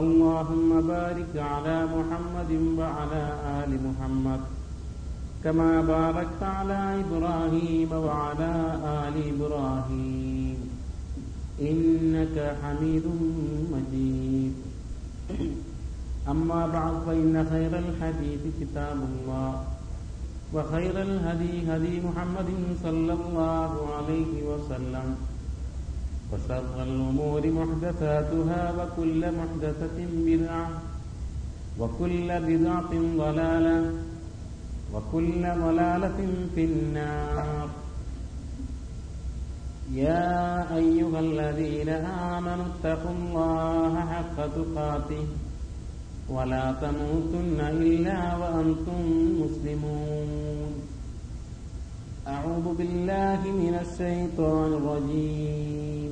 اللهم بارك على محمد وعلى آل محمد كما باركت على إبراهيم وعلى آل إبراهيم. إنك حميد مجيد. أما بعد فإن خير الحديث كتاب الله وخير الهدي هدي محمد صلى الله عليه وسلم. وشر الأمور محدثاتها وكل محدثة بدعة وكل بدعة ضلالة وكل ضلالة في النار. يا أيها الذين آمنوا اتقوا الله حق تقاته ولا تموتن إلا وأنتم مسلمون. أعوذ بالله من الشيطان الرجيم.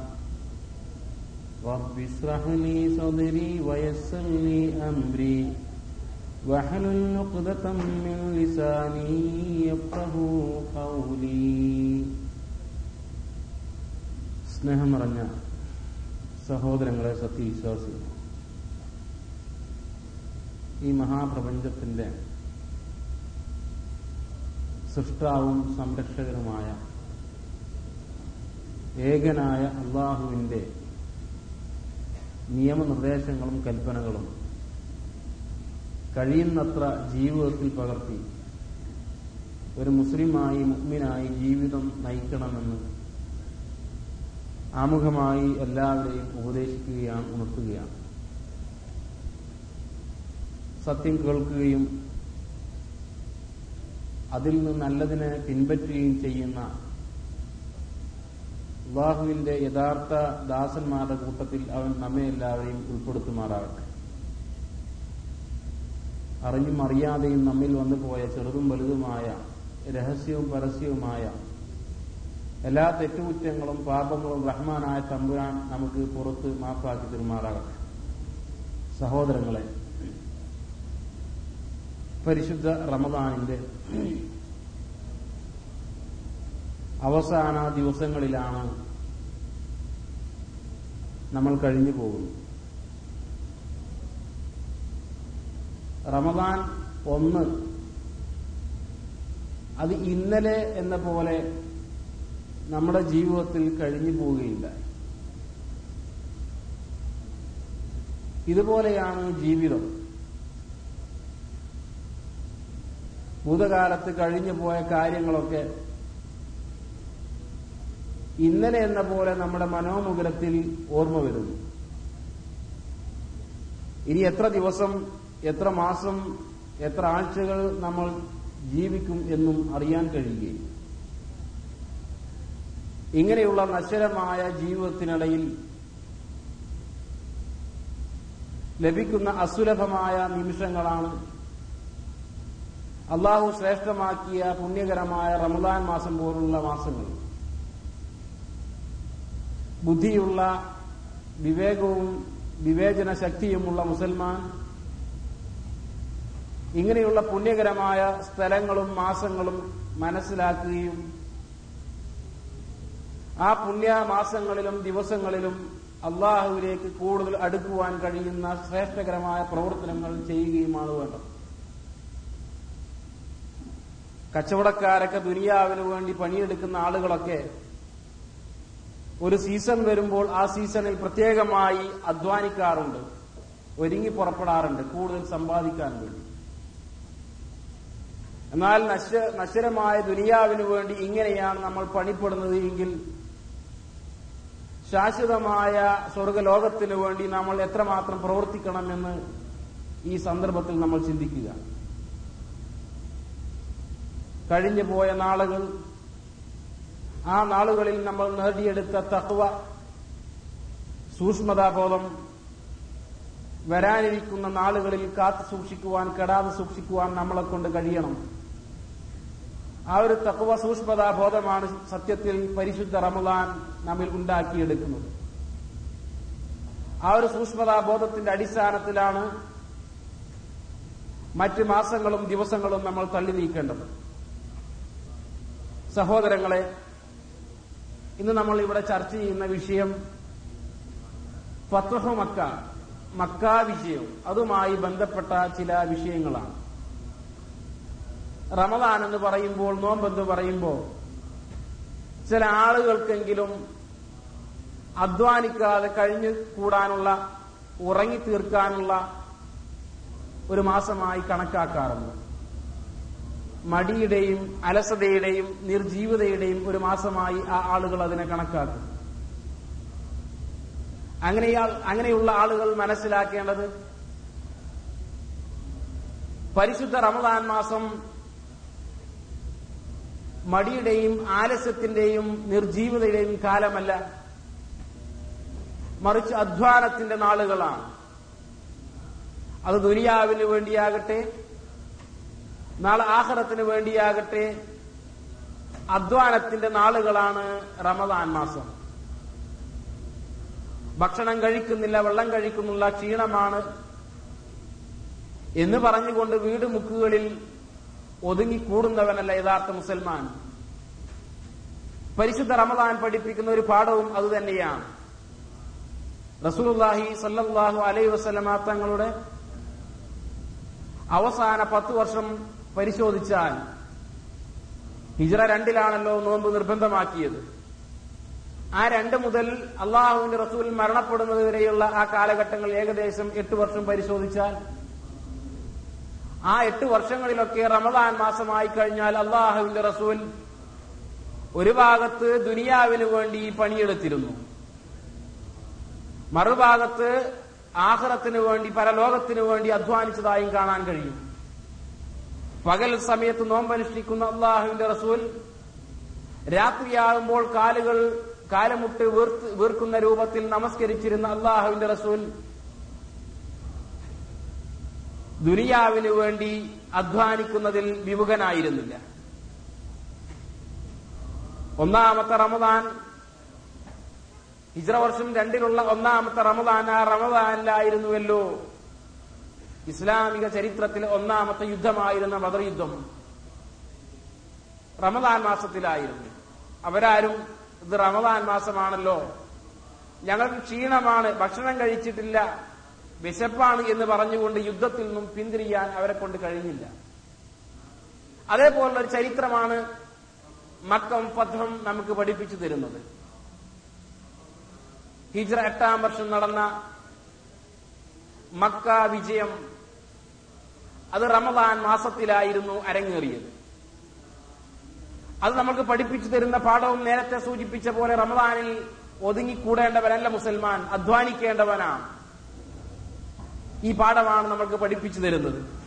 رب اشرح لي صدري ويسر لي أمري واحلل عقدة من لساني يفقه قولي സ്നേഹം നിറഞ്ഞ സഹോദരങ്ങളെ സത്യവിശ്വാസികൾ ഈ മഹാപ്രപഞ്ചത്തിന്റെ സൃഷ്ടാവും സംരക്ഷകനുമായ ഏകനായ അള്ളാഹുവിന്റെ നിയമനിർദ്ദേശങ്ങളും കൽപ്പനകളും. കഴിയുന്നത്ര ജീവിതത്തിൽ പകർത്തി. ഒരു മുസ്ലിമായി മുഗ്മിനായി ജീവിതം നയിക്കണമെന്ന് ആമുഖമായി എല്ലാവരെയും ഉപദേശിക്കുകയാണ് ഉണർത്തുകയാണ്. സത്യം കേൾക്കുകയും അതിൽ നിന്ന് നല്ലതിനെ പിൻപറ്റുകയും ചെയ്യുന്ന അള്ളാഹുവിന്റെ യഥാർത്ഥ ദാസന്മാരുടെ കൂട്ടത്തിൽ അവൻ നമ്മെ എല്ലാവരെയും ഉൾപ്പെടുത്തുമാറാകട്ടെ. അറിഞ്ഞും അറിയാതെയും നമ്മിൽ വന്നു പോയ ചെറുതും വലുതുമായ രഹസ്യവും പരസ്യവുമായ എല്ലാ തെറ്റുകുറ്റങ്ങളും പാപങ്ങളും റഹ്മാനായ തമ്പുരാൻ നമുക്ക് പുറത്ത് മാപ്പാക്കി തീരുമാറാകട്ടെ. സഹോദരങ്ങളെ പരിശുദ്ധ റമദാനിന്റെ അവസാന ദിവസങ്ങളിലാണ് നമ്മൾ കഴിഞ്ഞു പോകുന്നു. റമദാൻ ഒന്ന്. അത് ഇന്നലെ എന്ന പോലെ നമ്മുടെ ജീവിതത്തിൽ കഴിഞ്ഞു പോവുകയില്ല. ഇതുപോലെയാണ് ജീവിതം. ഭൂതകാലത്ത് കഴിഞ്ഞു പോയ കാര്യങ്ങളൊക്കെ ഇന്നലെ എന്ന പോലെ നമ്മുടെ മനോമുകുലത്തിൽ ഓർമ്മ വരുന്നു. ഇനി എത്ര ദിവസം എത്ര മാസം എത്ര ആഴ്ചകൾ നമ്മൾ ജീവിക്കും എന്നും അറിയാൻ കഴിയുകയും ഇങ്ങനെയുള്ള നശ്വരമായ ജീവിതത്തിനിടയിൽ ലഭിക്കുന്ന അസുലഭമായ നിമിഷങ്ങളാണ് അള്ളാഹു ശ്രേഷ്ഠമാക്കിയ പുണ്യകരമായ റമദാൻ മാസം പോലുള്ള മാസങ്ങൾ. ബുദ്ധിയുള്ള വിവേകവും വിവേചന ശക്തിയുമുള്ള മുസൽമാൻ ഇങ്ങനെയുള്ള പുണ്യകരമായ സ്ഥലങ്ങളും മാസങ്ങളും മനസ്സിലാക്കുകയും ആ പുണ്യ മാസങ്ങളിലും ദിവസങ്ങളിലും അള്ളാഹുവിലേക്ക് കൂടുതൽ അടുക്കുവാൻ കഴിയുന്ന ശ്രേഷ്ഠകരമായ പ്രവർത്തനങ്ങൾ ചെയ്യുകയുമാണ് വേണ്ടത്. കച്ചവടക്കാരൊക്കെ ദുനിയാവിന് വേണ്ടി പണിയെടുക്കുന്ന ആളുകളൊക്കെ ഒരു സീസൺ വരുമ്പോൾ ആ സീസണിൽ പ്രത്യേകമായി അധ്വാനിക്കാറുണ്ട്. ഒരുങ്ങി പുറപ്പെടാറുണ്ട്. കൂടുതൽ സമ്പാദിക്കാൻ വേണ്ടി. എന്നാൽ നശ്വ നശ്വരമായ ദുനിയാവിന് വേണ്ടി ഇങ്ങനെയാണ് നമ്മൾ പണിപ്പെടുന്നത് എങ്കിൽ ശാശ്വതമായ സ്വർഗലോകത്തിനു വേണ്ടി നമ്മൾ എത്രമാത്രം പ്രവർത്തിക്കണമെന്ന് ഈ സന്ദർഭത്തിൽ നമ്മൾ ചിന്തിക്കുക. കഴിഞ്ഞു പോയ നാളുകൾ ആ നാളുകളിൽ നമ്മൾ നേടിയെടുത്ത തത്വ സൂക്ഷ്മതാബോധം വരാനിരിക്കുന്ന നാളുകളിൽ കാത്തു സൂക്ഷിക്കുവാൻ കെടാതെ സൂക്ഷിക്കുവാൻ നമ്മളെ കൊണ്ട് കഴിയണം. ആ ഒരു തക്വ സൂക്ഷ്മതാബോധമാണ് സത്യത്തിൽ പരിശുദ്ധ റമദാൻ നമ്മിൽ ഉണ്ടാക്കിയെടുക്കുന്നത്. ആ ഒരു സൂക്ഷ്മതാബോധത്തിന്റെ അടിസ്ഥാനത്തിലാണ് മറ്റ് മാസങ്ങളും ദിവസങ്ങളും നമ്മൾ തള്ളി നീക്കേണ്ടത്. സഹോദരങ്ങളെ ഇന്ന് നമ്മൾ ഇവിടെ ചർച്ച ചെയ്യുന്ന വിഷയം ഫത്തഹു മക്ക മക്ക വിഷയവും അതുമായി ബന്ധപ്പെട്ട ചില വിഷയങ്ങളാണ്. റമദാൻ എന്ന് പറയുമ്പോൾ നോമ്പെന്ന് പറയുമ്പോൾ ചില ആളുകൾക്കെങ്കിലും അധ്വാനിക്കാതെ കഴിഞ്ഞു കൂടാനുള്ള ഉറങ്ങി തീർക്കാനുള്ള ഒരു മാസമായി കണക്കാക്കാറുണ്ട്. മടിയുടെയും അലസതയുടെയും നിർജീവതയുടെയും ഒരു മാസമായി ആ ആളുകൾ അതിനെ കണക്കാക്കും. അങ്ങനെ അങ്ങനെയുള്ള ആളുകൾ മനസ്സിലാക്കേണ്ടത് പരിശുദ്ധ റമദാൻ മാസം മടിയുടെയും ആലസ്യത്തിന്റെയും നിർജീവതയുടെയും കാലമല്ല. മറിച്ച് അധ്വാനത്തിന്റെ നാളുകളാണ്. അത് ദുനിയാവിന് വേണ്ടിയാകട്ടെ നാളെ ആഹ്റത്തിന് വേണ്ടിയാകട്ടെ അധ്വാനത്തിന്റെ നാളുകളാണ് റമദാൻ മാസം. ഭക്ഷണം കഴിക്കുന്നില്ല വെള്ളം കഴിക്കുന്നില്ല ക്ഷീണമാണ്. എന്ന് പറഞ്ഞുകൊണ്ട് വീട് മുക്കുകളിൽ ഒതുങ്ങിക്കൂടുന്നവനല്ല യഥാർത്ഥ മുസൽമാൻ. പരിശുദ്ധ റമദാൻ പഠിപ്പിക്കുന്ന ഒരു പാഠവും അതുതന്നെയാണ് റസൂലുല്ലാഹി സല്ലാഹു അലൈ വസല്ലമ തങ്ങളുടെ അവസാന പത്ത് വർഷം പരിശോധിച്ചാൽ ഹിജറ രണ്ടിലാണല്ലോ നോമ്പ് നിർബന്ധമാക്കിയത്. ആ രണ്ട് മുതൽ അള്ളാഹുവിന്റെ റസൂൽ മരണപ്പെടുന്നത് വരെയുള്ള ആ കാലഘട്ടങ്ങൾ ഏകദേശം എട്ട് വർഷം പരിശോധിച്ചാൽ ആ എട്ട് വർഷങ്ങളിലൊക്കെ റമദാൻ മാസമായി കഴിഞ്ഞാൽ അള്ളാഹുവിന്റെ റസൂൽ ഒരു ഭാഗത്ത് ദുനിയാവിന് വേണ്ടി പണിയെടുത്തിരുന്നു. മറുഭാഗത്ത് ആഹ്റത്തിന് വേണ്ടി പരലോകത്തിനു വേണ്ടി അധ്വാനിച്ചതായും കാണാൻ കഴിയും. പകൽ സമയത്ത് നോമ്പനുഷ്ഠിക്കുന്ന അള്ളാഹുവിന്റെ റസൂൽ രാത്രിയാകുമ്പോൾ കാലുകൾ കാലമുട്ട് വീർക്കുന്ന രൂപത്തിൽ നമസ്കരിച്ചിരുന്ന അള്ളാഹുവിന്റെ റസൂൽ ദുനിയാവിന് വേണ്ടി അധ്വാനിക്കുന്നതിൽ വിമുഖനായിരുന്നില്ല. ഒന്നാമത്തെ റമദാൻ ഹിജ്ര വർഷം രണ്ടിലുള്ള ഒന്നാമത്തെ റമദാൻ ആ റമദാനിലായിരുന്നുവല്ലോ. ഇസ്ലാമിക ചരിത്രത്തിലെ ഒന്നാമത്തെ യുദ്ധമായിരുന്ന ബദർ യുദ്ധം. റമദാൻ മാസത്തിലായിരുന്നു. അവരാരും ഇത് റമദാൻ മാസമാണല്ലോ. ഞങ്ങൾക്ക് ക്ഷീണമാണ് ഭക്ഷണം കഴിച്ചിട്ടില്ല വിശപ്പാണ് എന്ന് പറഞ്ഞുകൊണ്ട് യുദ്ധത്തിൽ നിന്നും പിന്തിരിയാൻ അവരെ കൊണ്ട് കഴിഞ്ഞില്ല. അതേപോലുള്ള ഒരു ചരിത്രമാണ് മക്കം പഥം നമുക്ക് പഠിപ്പിച്ചു തരുന്നത്. ഹിജ്ര എട്ടാം വർഷം നടന്ന മക്ക വിജയം അത് റമദാൻ മാസത്തിലായിരുന്നു അരങ്ങേറിയത്. അത് നമുക്ക് പഠിപ്പിച്ചു തരുന്ന പാഠവും നേരത്തെ സൂചിപ്പിച്ച പോലെ റമദാനിൽ ഒതുങ്ങിക്കൂടേണ്ടവനല്ല മുസൽമാൻ അധ്വാനിക്കേണ്ടവനാണ്. ഈ പാഠമാണ് നമ്മൾക്ക് പഠിപ്പിച്ചു തരുന്നത്.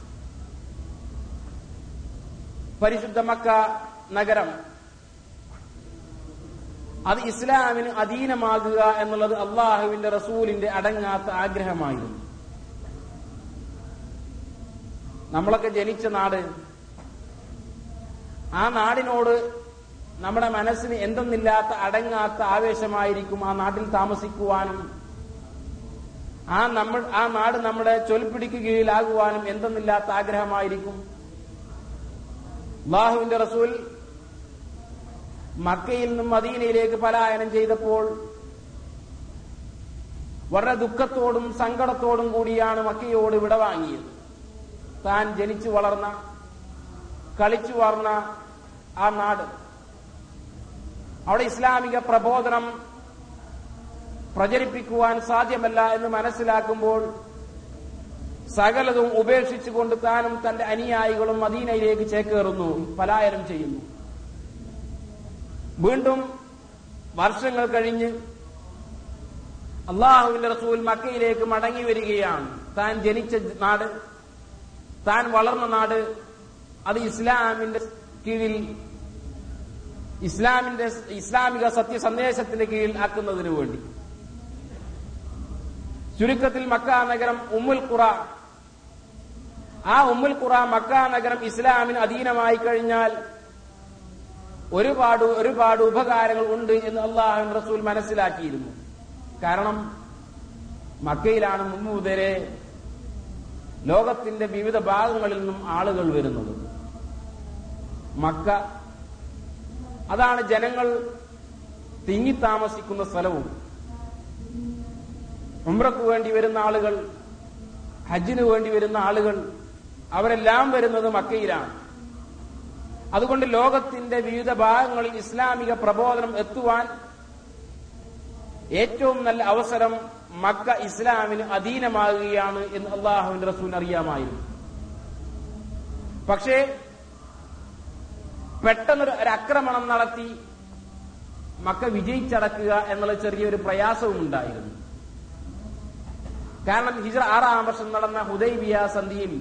പരിശുദ്ധ മക്ക നഗരം. അത് ഇസ്ലാമിന് അധീനമാകുക എന്നുള്ളത് അള്ളാഹുവിന്റെ റസൂലിന്റെ അടങ്ങാത്ത ആഗ്രഹമായിരുന്നു. നമ്മളൊക്കെ ജനിച്ച നാട്. ആ നാടിനോട് നമ്മുടെ മനസ്സിന് എന്തെന്നില്ലാത്ത അടങ്ങാത്ത ആവേശമായിരിക്കും ആ നാട്ടിൽ താമസിക്കുവാനും ആ നമ്മൾ ആ നാട് നമ്മുടെ ചൊൽപ്പിടിക്ക് കീഴിലാകുവാനും എന്തെന്നില്ലാത്ത ആഗ്രഹമായിരിക്കും. അള്ളാഹുവിന്റെ റസൂൽ മക്കയിൽ നിന്നും മദീനയിലേക്ക് പലായനം ചെയ്തപ്പോൾ വളരെ ദുഃഖത്തോടും സങ്കടത്തോടും കൂടിയാണ് മക്കയോട് വിട വാങ്ങിയത് താൻ ജനിച്ചു വളർന്ന കളിച്ചു വളർന്ന ആ നാട്. അവിടെ ഇസ്ലാമിക പ്രബോധനം പ്രചരിപ്പിക്കുവാൻ സാധ്യമല്ല എന്ന് മനസ്സിലാക്കുമ്പോൾ സകലതും ഉപേക്ഷിച്ചുകൊണ്ട് താനും തന്റെ അനുയായികളും മദീനയിലേക്ക് ചേക്കേറുന്നു പലായനം ചെയ്യുന്നു. വീണ്ടും വർഷങ്ങൾ കഴിഞ്ഞ് അള്ളാഹുവിന്റെ റസൂൽ മക്കയിലേക്ക് മടങ്ങി വരികയാണ്. താൻ ജനിച്ച നാട് താൻ വളർന്ന നാട് അത് ഇസ്ലാമിന്റെ കീഴിൽ ഇസ്ലാമിന്റെ ഇസ്ലാമിക സത്യസന്ദേശത്തിന്റെ കീഴിൽ ആക്കുന്നതിനു വേണ്ടി. ചുരുക്കത്തിൽ മക്ക നഗരം ഉമ്മുൽ ഖുറ. ആ ഉമ്മുൽ ഖുറ മക്ക നഗരം ഇസ്ലാമിന് അധീനമായി കഴിഞ്ഞാൽ ഒരുപാട് ഒരുപാട് ഉപകാരങ്ങൾ ഉണ്ട് എന്ന് അള്ളാഹു റസൂൽ മനസ്സിലാക്കിയിരുന്നു. കാരണം മക്കയിലാണ് മുമ്പ് മുതലേ ലോകത്തിന്റെ വിവിധ ഭാഗങ്ങളിൽ നിന്നും ആളുകൾ വരുന്നത്. മക്ക അതാണ് ജനങ്ങൾ തിങ്ങി താമസിക്കുന്ന സ്ഥലവും. ഉംറക്ക് വേണ്ടി വരുന്ന ആളുകൾ ഹജ്ജിന് വേണ്ടി വരുന്ന ആളുകൾ അവരെല്ലാം വരുന്നത് മക്കയിലാണ്. അതുകൊണ്ട് ലോകത്തിന്റെ വിവിധ ഭാഗങ്ങളിൽ ഇസ്ലാമിക പ്രബോധനം എത്തുവാൻ ഏറ്റവും നല്ല അവസരം മക്ക ഇസ്ലാമിന് അധീനമാകുകയാണ് എന്ന് അള്ളാഹുവിന്റെ റസൂൽ അറിയാമായിരുന്നു. പക്ഷേ പെട്ടെന്നൊരു ഒരു ആക്രമണം നടത്തി മക്ക വിജയിച്ചടക്കുക എന്നുള്ള ചെറിയൊരു പ്രയാസവും ഉണ്ടായിരുന്നു കാരണം ഹിജറ ആറാം വർഷം നടന്ന ഹുദൈബിയ സന്ധിയിൽ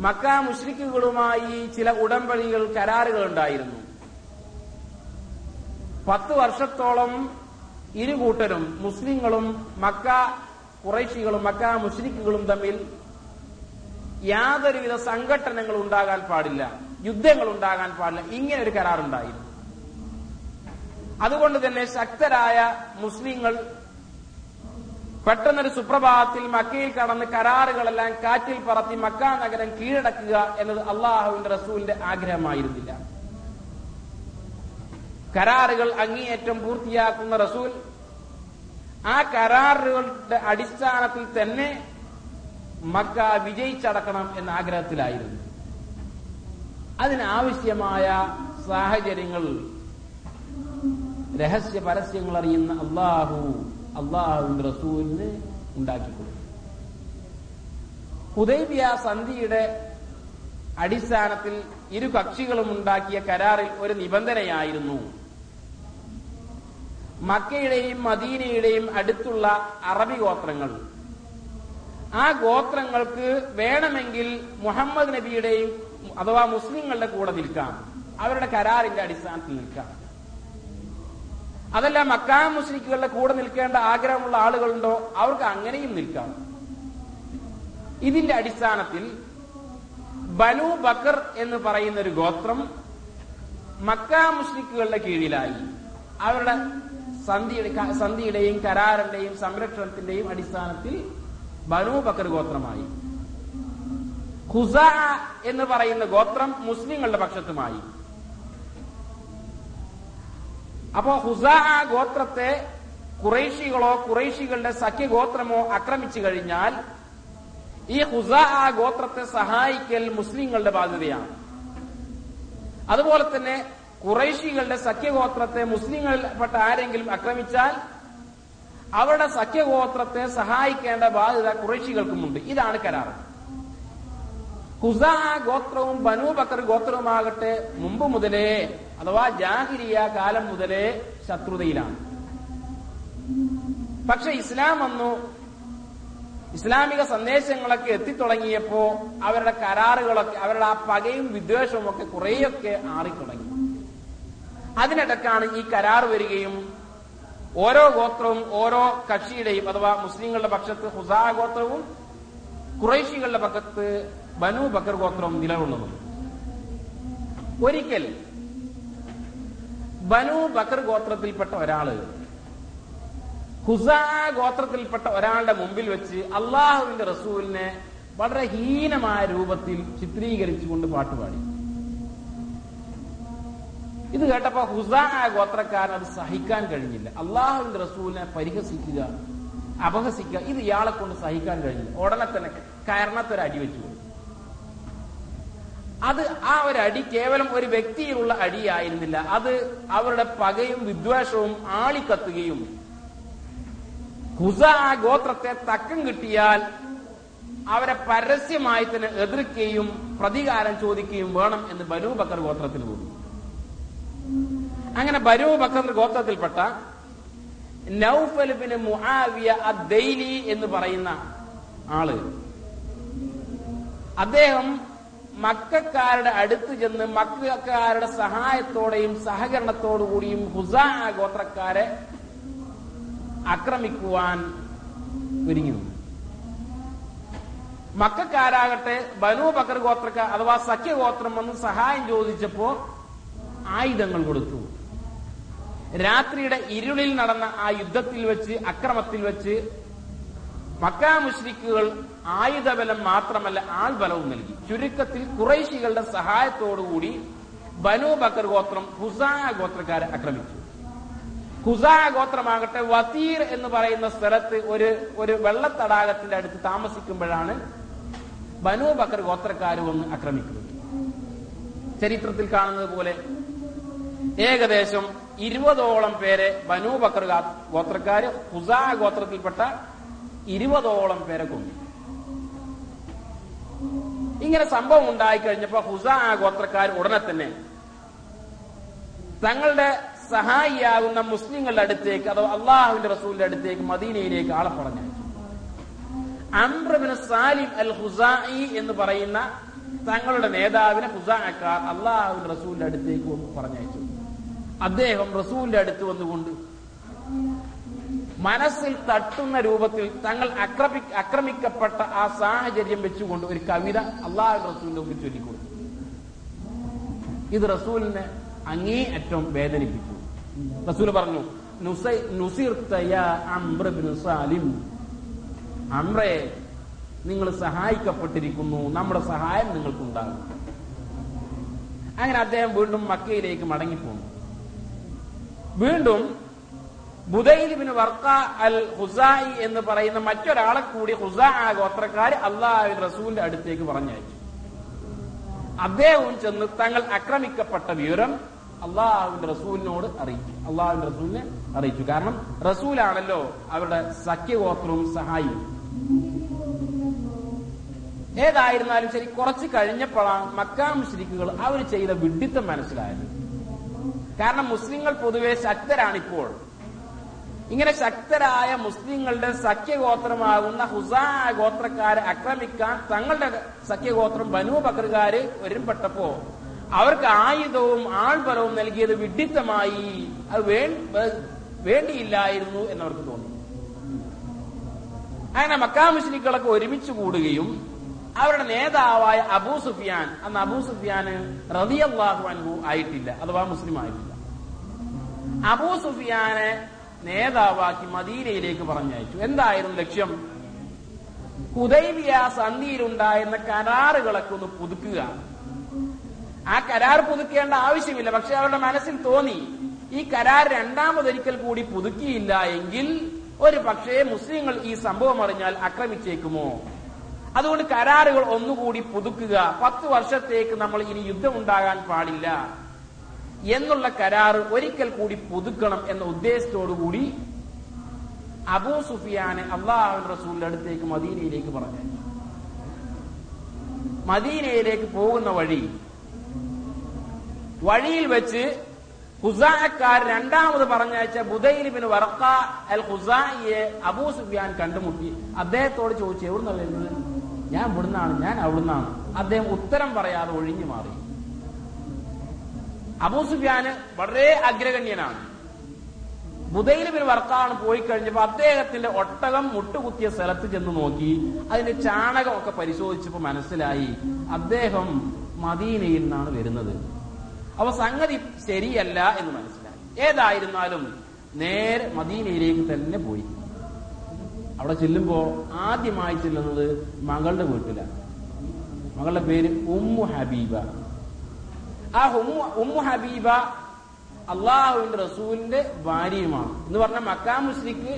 മക്ക മുഷ്രിക്കുകളുമായി ചില ഉടമ്പടികൾ കരാറുകൾ ഉണ്ടായിരുന്നു പത്ത് വർഷത്തോളം ഇരു കൂട്ടരും മുസ്ലിങ്ങളും മക്ക കുറേശികളും മക്ക മുസ്ലിക്കുകളും തമ്മിൽ യാതൊരുവിധ സംഘടനകൾ ഉണ്ടാകാൻ പാടില്ല യുദ്ധങ്ങൾ ഉണ്ടാകാൻ പാടില്ല. ഇങ്ങനെ ഒരു കരാറുണ്ടായിരുന്നു. അതുകൊണ്ട് തന്നെ ശക്തരായ മുസ്ലിങ്ങൾ പെട്ടെന്നൊരു സുപ്രഭാതത്തിൽ മക്കയിൽ കടന്ന് കരാറുകളെല്ലാം കാറ്റിൽ പറത്തി മക്ക നഗരം കീഴടക്കുക എന്നത് അള്ളാഹുവിന്റെ റസൂലിന്റെ ആഗ്രഹമായിരുന്നില്ല. കരാറുകൾ അങ്ങേയറ്റം പൂർത്തിയാക്കുന്ന റസൂൽ ആ കരാറുകളുടെ അടിസ്ഥാനത്തിൽ തന്നെ മക്ക വിജയിച്ചടക്കണം എന്ന ആഗ്രഹത്തിലായിരുന്നു. അതിനാവശ്യമായ സാഹചര്യങ്ങൾ രഹസ്യ പരസ്യങ്ങൾ അറിയുന്ന അള്ളാഹു അള്ളാഹുവിന്റെ റസൂലിന് ഉണ്ടാക്കിക്കൊടുക്കും ഹുദൈബിയ സന്ധിയുടെ അടിസ്ഥാനത്തിൽ ഇരു കക്ഷികളും ഉണ്ടാക്കിയ കരാറിൽ ഒരു നിബന്ധനയായിരുന്നു. മക്കയുടെയും മദീനയുടെയും അടുത്തുള്ള അറബി ഗോത്രങ്ങൾ. ആ ഗോത്രങ്ങൾക്ക് വേണമെങ്കിൽ മുഹമ്മദ് നബിയുടെയും അഥവാ മുസ്ലിങ്ങളുടെ കൂടെ നിൽക്കാം. അവരുടെ കരാറിന്റെ അടിസ്ഥാനത്തിൽ നിൽക്കാം. അതല്ല മക്കാ മുസ്ലിക്കുകളുടെ കൂടെ നിൽക്കേണ്ട ആഗ്രഹമുള്ള ആളുകളുണ്ടോ? അവർക്ക് അങ്ങനെയും നിൽക്കാം. ഇതിന്റെ അടിസ്ഥാനത്തിൽ ബനു ബക്കർ എന്ന് പറയുന്ന ഒരു ഗോത്രം മക്കാ മുസ്ലിക്കുകളുടെ കീഴിലായി. അവരുടെ സന്ധിയുടെ സന്ധിയുടെയും കരാറിന്റെയും സംരക്ഷണത്തിന്റെയും അടിസ്ഥാനത്തിൽ ബനു ബക്കർ ഗോത്രമായി. ഖുസ എന്ന് പറയുന്ന ഗോത്രം മുസ്ലിങ്ങളുടെ പക്ഷത്തുമായി. അപ്പോ ഹുസ ഗോത്രത്തെ കുറേശികളോ കുറേശികളുടെ സഖ്യഗോത്രമോ ആക്രമിച്ചു കഴിഞ്ഞാൽ ഈ ഹുസ ഗോത്രത്തെ സഹായിക്കൽ മുസ്ലിങ്ങളുടെ ബാധ്യതയാണ്. അതുപോലെ തന്നെ കുറേശികളുടെ സഖ്യഗോത്രത്തെ മുസ്ലിങ്ങളിൽപ്പെട്ട ആരെങ്കിലും ആക്രമിച്ചാൽ അവരുടെ സഖ്യഗോത്രത്തെ സഹായിക്കേണ്ട ബാധ്യത കുറേശികൾക്കുമുണ്ട്. ഇതാണ് കരാർ. ഹുസ ഗോത്രവും ബനു ബക്കർ ഗോത്രവുമാകട്ടെ മുമ്പ് മുതലേ അഥവാ ജാഹിരിയ കാലം മുതലേ ശത്രുതയിലാണ്. പക്ഷെ ഇസ്ലാം വന്നു ഇസ്ലാമിക സന്ദേശങ്ങളൊക്കെ എത്തിത്തുടങ്ങിയപ്പോ അവരുടെ കരാറുകളൊക്കെ അവരുടെ ആ പകയും വിദ്വേഷവും ഒക്കെ കുറേയൊക്കെ ആറിത്തുടങ്ങി. അതിനിടക്കാണ് ഈ കരാർ വരികയും ഓരോ ഗോത്രവും ഓരോ കക്ഷിയുടെയും അഥവാ മുസ്ലിങ്ങളുടെ പക്ഷത്ത് ഹുസാ ഗോത്രവും കുറേശികളുടെ പക്കത്ത് ബനു ബക്കർ ഗോത്രവും നിലകൊള്ളുന്നു. ഒരിക്കൽ ബനു ബക്കർ ഗോത്രത്തിൽപ്പെട്ട ഒരാൾ ഹുസാ ഗോത്രത്തിൽപ്പെട്ട ഒരാളുടെ മുമ്പിൽ വെച്ച് അള്ളാഹുവിന്റെ റസൂലിനെ വളരെ ഹീനമായ രൂപത്തിൽ ചിത്രീകരിച്ചുകൊണ്ട് പാട്ടുപാടി. ഇത് കേട്ടപ്പോ ഹുസാനായ ഗോത്രക്കാരൻ അത് സഹിക്കാൻ കഴിഞ്ഞില്ല. അള്ളാഹുവിന്റെ റസൂലിനെ പരിഹസിക്കുക അപഹസിക്കുക ഇത് ഇയാളെ കൊണ്ട് സഹിക്കാൻ കഴിഞ്ഞില്ല. ഉടനെ തന്നെ കയറണത്തൊരു അടി വെച്ചു. അത് ആ ഒരു അടി കേവലം ഒരു വ്യക്തിയിലുള്ള അടിയായിരുന്നില്ല. അത് അവരുടെ പകയും വിദ്വേഷവും ആളിക്കത്തുകയും ഹുസ ആ ഗോത്രത്തെ തക്കം കിട്ടിയാൽ അവരെ പരസ്യമായി തന്നെ എതിർക്കുകയും പ്രതികാരം ചോദിക്കുകയും വേണം എന്ന് ബനൂ ബക്കർ ഗോത്രത്തിൽ തോന്നി അങ്ങനെ ബനൂ ബക്കർ ഗോത്രത്തിൽപ്പെട്ട നൗഫൽ മുഹാവിയ അദ്ദൈലി എന്ന് പറയുന്ന ആൾ. അദ്ദേഹം മക്കാരുടെ അടുത്ത് ചെന്ന് മക്കാരുടെ സഹായത്തോടെയും സഹകരണത്തോടുകൂടിയും ഹുസാ ഗോത്രക്കാരെ ആക്രമിക്കുവാൻ ഒരുങ്ങി നിന്നു. മക്കാരാകട്ടെ ബനു ബക്കർ ഗോത്രക്കാർ അഥവാ സഖ്യഗോത്രം വന്ന് സഹായം ചോദിച്ചപ്പോ ആയുധങ്ങൾ കൊടുത്തു. രാത്രിയുടെ ഇരുളിൽ നടന്ന ആ യുദ്ധത്തിൽ വെച്ച് അക്രമത്തിൽ വെച്ച് മക്കാ മുഷ്രിക്കുകൾ ആയുധബലം മാത്രമല്ല ആൾബലവും നൽകി. ചുരുക്കത്തിൽ കുറൈശികളുടെ സഹായത്തോടുകൂടി ബനു ബക്കർ ഗോത്രം ഹുസാ ഗോത്രക്കാരെ ആക്രമിച്ചു. ഹുസാ ഗോത്രമാകട്ടെ വസീർ എന്ന് പറയുന്ന സ്ഥലത്ത് ഒരു ഒരു വെള്ളത്തടാകത്തിന്റെ അടുത്ത് താമസിക്കുമ്പോഴാണ് ബനു ബക്കർ ഗോത്രക്കാർ വന്ന് ആക്രമിക്കുന്നത്. ചരിത്രത്തിൽ കാണുന്നത് പോലെ ഏകദേശം ഇരുപതോളം പേരെ ബനു ബക്കർ ഗോത്രക്കാര് ഹുസാ ഗോത്രത്തിൽപ്പെട്ട ഇരുപതോളം പേരെ കൊന്നു. ഇങ്ങനെ സംഭവം ഉണ്ടായി കഴിഞ്ഞപ്പോ ഹുസാ ഗോത്രക്കാർ ഉടനെ തന്നെ തങ്ങളുടെ സഹായിയാകുന്ന മുസ്ലിങ്ങളുടെ അടുത്തേക്ക് അഥവാ അള്ളാഹുവിന്റെ റസൂലിന്റെ അടുത്തേക്ക് മദീനയിലേക്ക് ആളെ പറഞ്ഞു. അംബ്രബിന് സാലിം അൽ ഹുസായി എന്ന് പറയുന്ന തങ്ങളുടെ നേതാവിനെ ഹുസാക്കാർ അള്ളാഹുവിന്റെ റസൂലിന്റെ അടുത്തേക്ക് പറഞ്ഞയച്ചു. അദ്ദേഹം റസൂലിന്റെ അടുത്ത് വന്നുകൊണ്ട് മനസ്സിൽ തട്ടുന്ന രൂപത്തിൽ തങ്ങൾ അക്രമി ആക്രമിക്കപ്പെട്ട ആ സാഹചര്യം വെച്ചുകൊണ്ട് ഒരു കവിത അള്ളാഹു റസൂലിന്റെ മുമ്പിൽ ചൊല്ലിക്കൊടുത്തു. ഇത് റസൂലിനെ അങ്ങേയറ്റം വേദനിപ്പിച്ചു. റസൂൽ പറഞ്ഞു "നുസൈ- നുസിർത്ത യാ അംബ്ര ബിൻ സാലിം. നിങ്ങൾ സഹായിക്കപ്പെട്ടിരിക്കുന്നു. നമ്മുടെ സഹായം നിങ്ങൾക്കുണ്ടാകും. അങ്ങനെ അദ്ദേഹം വീണ്ടും മക്കയിലേക്ക് മടങ്ങിപ്പോന്നു. വീണ്ടും ബുദൈലിബിന് വർക്ക അൽ ഹുസായി എന്ന് പറയുന്ന മറ്റൊരാളെ കൂടി ഹുസാ ഗോത്രക്കാർ അള്ളാഹു റസൂലിന്റെ അടുത്തേക്ക് പറഞ്ഞയച്ചു. അദ്ദേഹവും ചെന്ന് തങ്ങൾ ആക്രമിക്കപ്പെട്ട വിവരം അള്ളാഹുവിന്റെ റസൂലിനോട് അറിയിച്ചു. അള്ളാഹുവിന്റെ റസൂലിനെ അറിയിച്ചു. കാരണം റസൂലാണല്ലോ അവരുടെ സഖ്യഗോത്രവും സഹായിയും. ഏതായിരുന്നാലും ശരി കുറച്ച് കഴിഞ്ഞപ്പോഴാണ് മക്കാ മുശ്രിക്കുകൾ അവർ ചെയ്ത വിഡിത്തം മനസ്സിലായത്. കാരണം മുസ്ലിങ്ങൾ പൊതുവെ ശക്തരാണിപ്പോൾ. ഇങ്ങനെ ശക്തരായ മുസ്ലിങ്ങളുടെ സഖ്യഗോത്രമാകുന്ന ഹുസാ ഗോത്രക്കാരെ ആക്രമിക്കാൻ തങ്ങളുടെ സഖ്യഗോത്രം ബനു ബക്രുകാര് വരുമ്പെട്ടപ്പോ അവർക്ക് ആയുധവും ആൾബലവും നൽകിയത് വിഡിത്തമായി അത് വേണ്ടിയില്ലായിരുന്നു എന്നവർക്ക് തോന്നി. അങ്ങനെ മക്കാ മുസ്ലിങ്ങളൊക്കെ ഒരുമിച്ച് കൂടുകയും അവരുടെ നേതാവായ അബൂ സുഫിയാൻ. അന്ന് അബൂ സുഫിയാന് റതിയല്ലാഹു അൻഹു ആയിട്ടില്ല. അഥവാ മുസ്ലിം ആയിട്ടില്ല. അബൂ സുഫിയാനെ നേതാവാക്കി മദീനയിലേക്ക് പറഞ്ഞയച്ചു. എന്തായിരുന്നു ലക്ഷ്യം? ഹുദൈബിയ സന്ധിയിലുണ്ടായിരുന്ന കരാറുകളൊക്കെ ഒന്ന് പുതുക്കുക. ആ കരാർ പുതുക്കേണ്ട ആവശ്യമില്ല. പക്ഷെ അവരുടെ മനസ്സിൽ തോന്നി ഈ കരാർ രണ്ടാമതൊരിക്കൽ കൂടി പുതുക്കിയില്ല എങ്കിൽ ഒരു പക്ഷേ മുസ്ലിങ്ങൾ ഈ സംഭവം അറിഞ്ഞാൽ ആക്രമിച്ചേക്കുമോ അതുകൊണ്ട് കരാറുകൾ ഒന്നുകൂടി പുതുക്കുക. പത്ത് വർഷത്തേക്ക് നമ്മൾ ഇനി യുദ്ധം യുദ്ധമുണ്ടാകാൻ പാടില്ല എന്നുള്ള കരാർ ഒരിക്കൽ കൂടി പുതുക്കണം എന്ന ഉദ്ദേശത്തോടുകൂടി അബൂ സുഫിയാനെ അള്ളാഹു റസൂലിന്റെ അടുത്തേക്ക് മദീനയിലേക്ക് പറഞ്ഞു. മദീനയിലേക്ക് പോകുന്ന വഴി വഴിയിൽ വെച്ച് ഹുസാക്കാർ രണ്ടാമത് പറഞ്ഞയച്ച ബുദൈലിബിന് വർക്ക അൽ ഹുസായിയെ അബൂ സുഫിയാൻ കണ്ടുമുട്ടി. അദ്ദേഹത്തോട് ചോദിച്ചു എവിടുന്നല്ലേ വരുന്നത് ഞാൻ ഇവിടുന്നാണ് ഞാൻ അവിടുന്നാണ്. അദ്ദേഹം ഉത്തരം പറയാതെ ഒഴിഞ്ഞു മാറി. അബൂ സുഫിയാന് വളരെ അഗ്രഗണ്യനാണ്. ബുദൈലിബിന് വർക്കാണ് പോയി കഴിഞ്ഞപ്പോ അദ്ദേഹത്തിന്റെ ഒട്ടകം മുട്ടുകുത്തിയ സ്ഥലത്ത് ചെന്ന് നോക്കി. അതിന്റെ ചാണകമൊക്കെ പരിശോധിച്ചപ്പോ മനസ്സിലായി അദ്ദേഹം മദീനയിൽ നിന്നാണ് വരുന്നത്. അപ്പൊ സംഗതി ശരിയല്ല എന്ന് മനസ്സിലായി. ഏതായിരുന്നാലും നേരെ മദീനയിലേക്ക് തന്നെ പോയി. അവിടെ ചെല്ലുമ്പോ ആദ്യമായി ചെല്ലുന്നത് മകളുടെ വീട്ടിലാണ് മകളുടെ പേര് ഉമ്മു ഹബീബ. ആ ഉമ്മു ഉമ്മു ഹബീബ അള്ളാഹുവിന്റെ റസൂലിന്റെ ഭാര്യയുമാണ്. എന്ന് പറഞ്ഞ മക്കാ മുസ്ലിക്ക്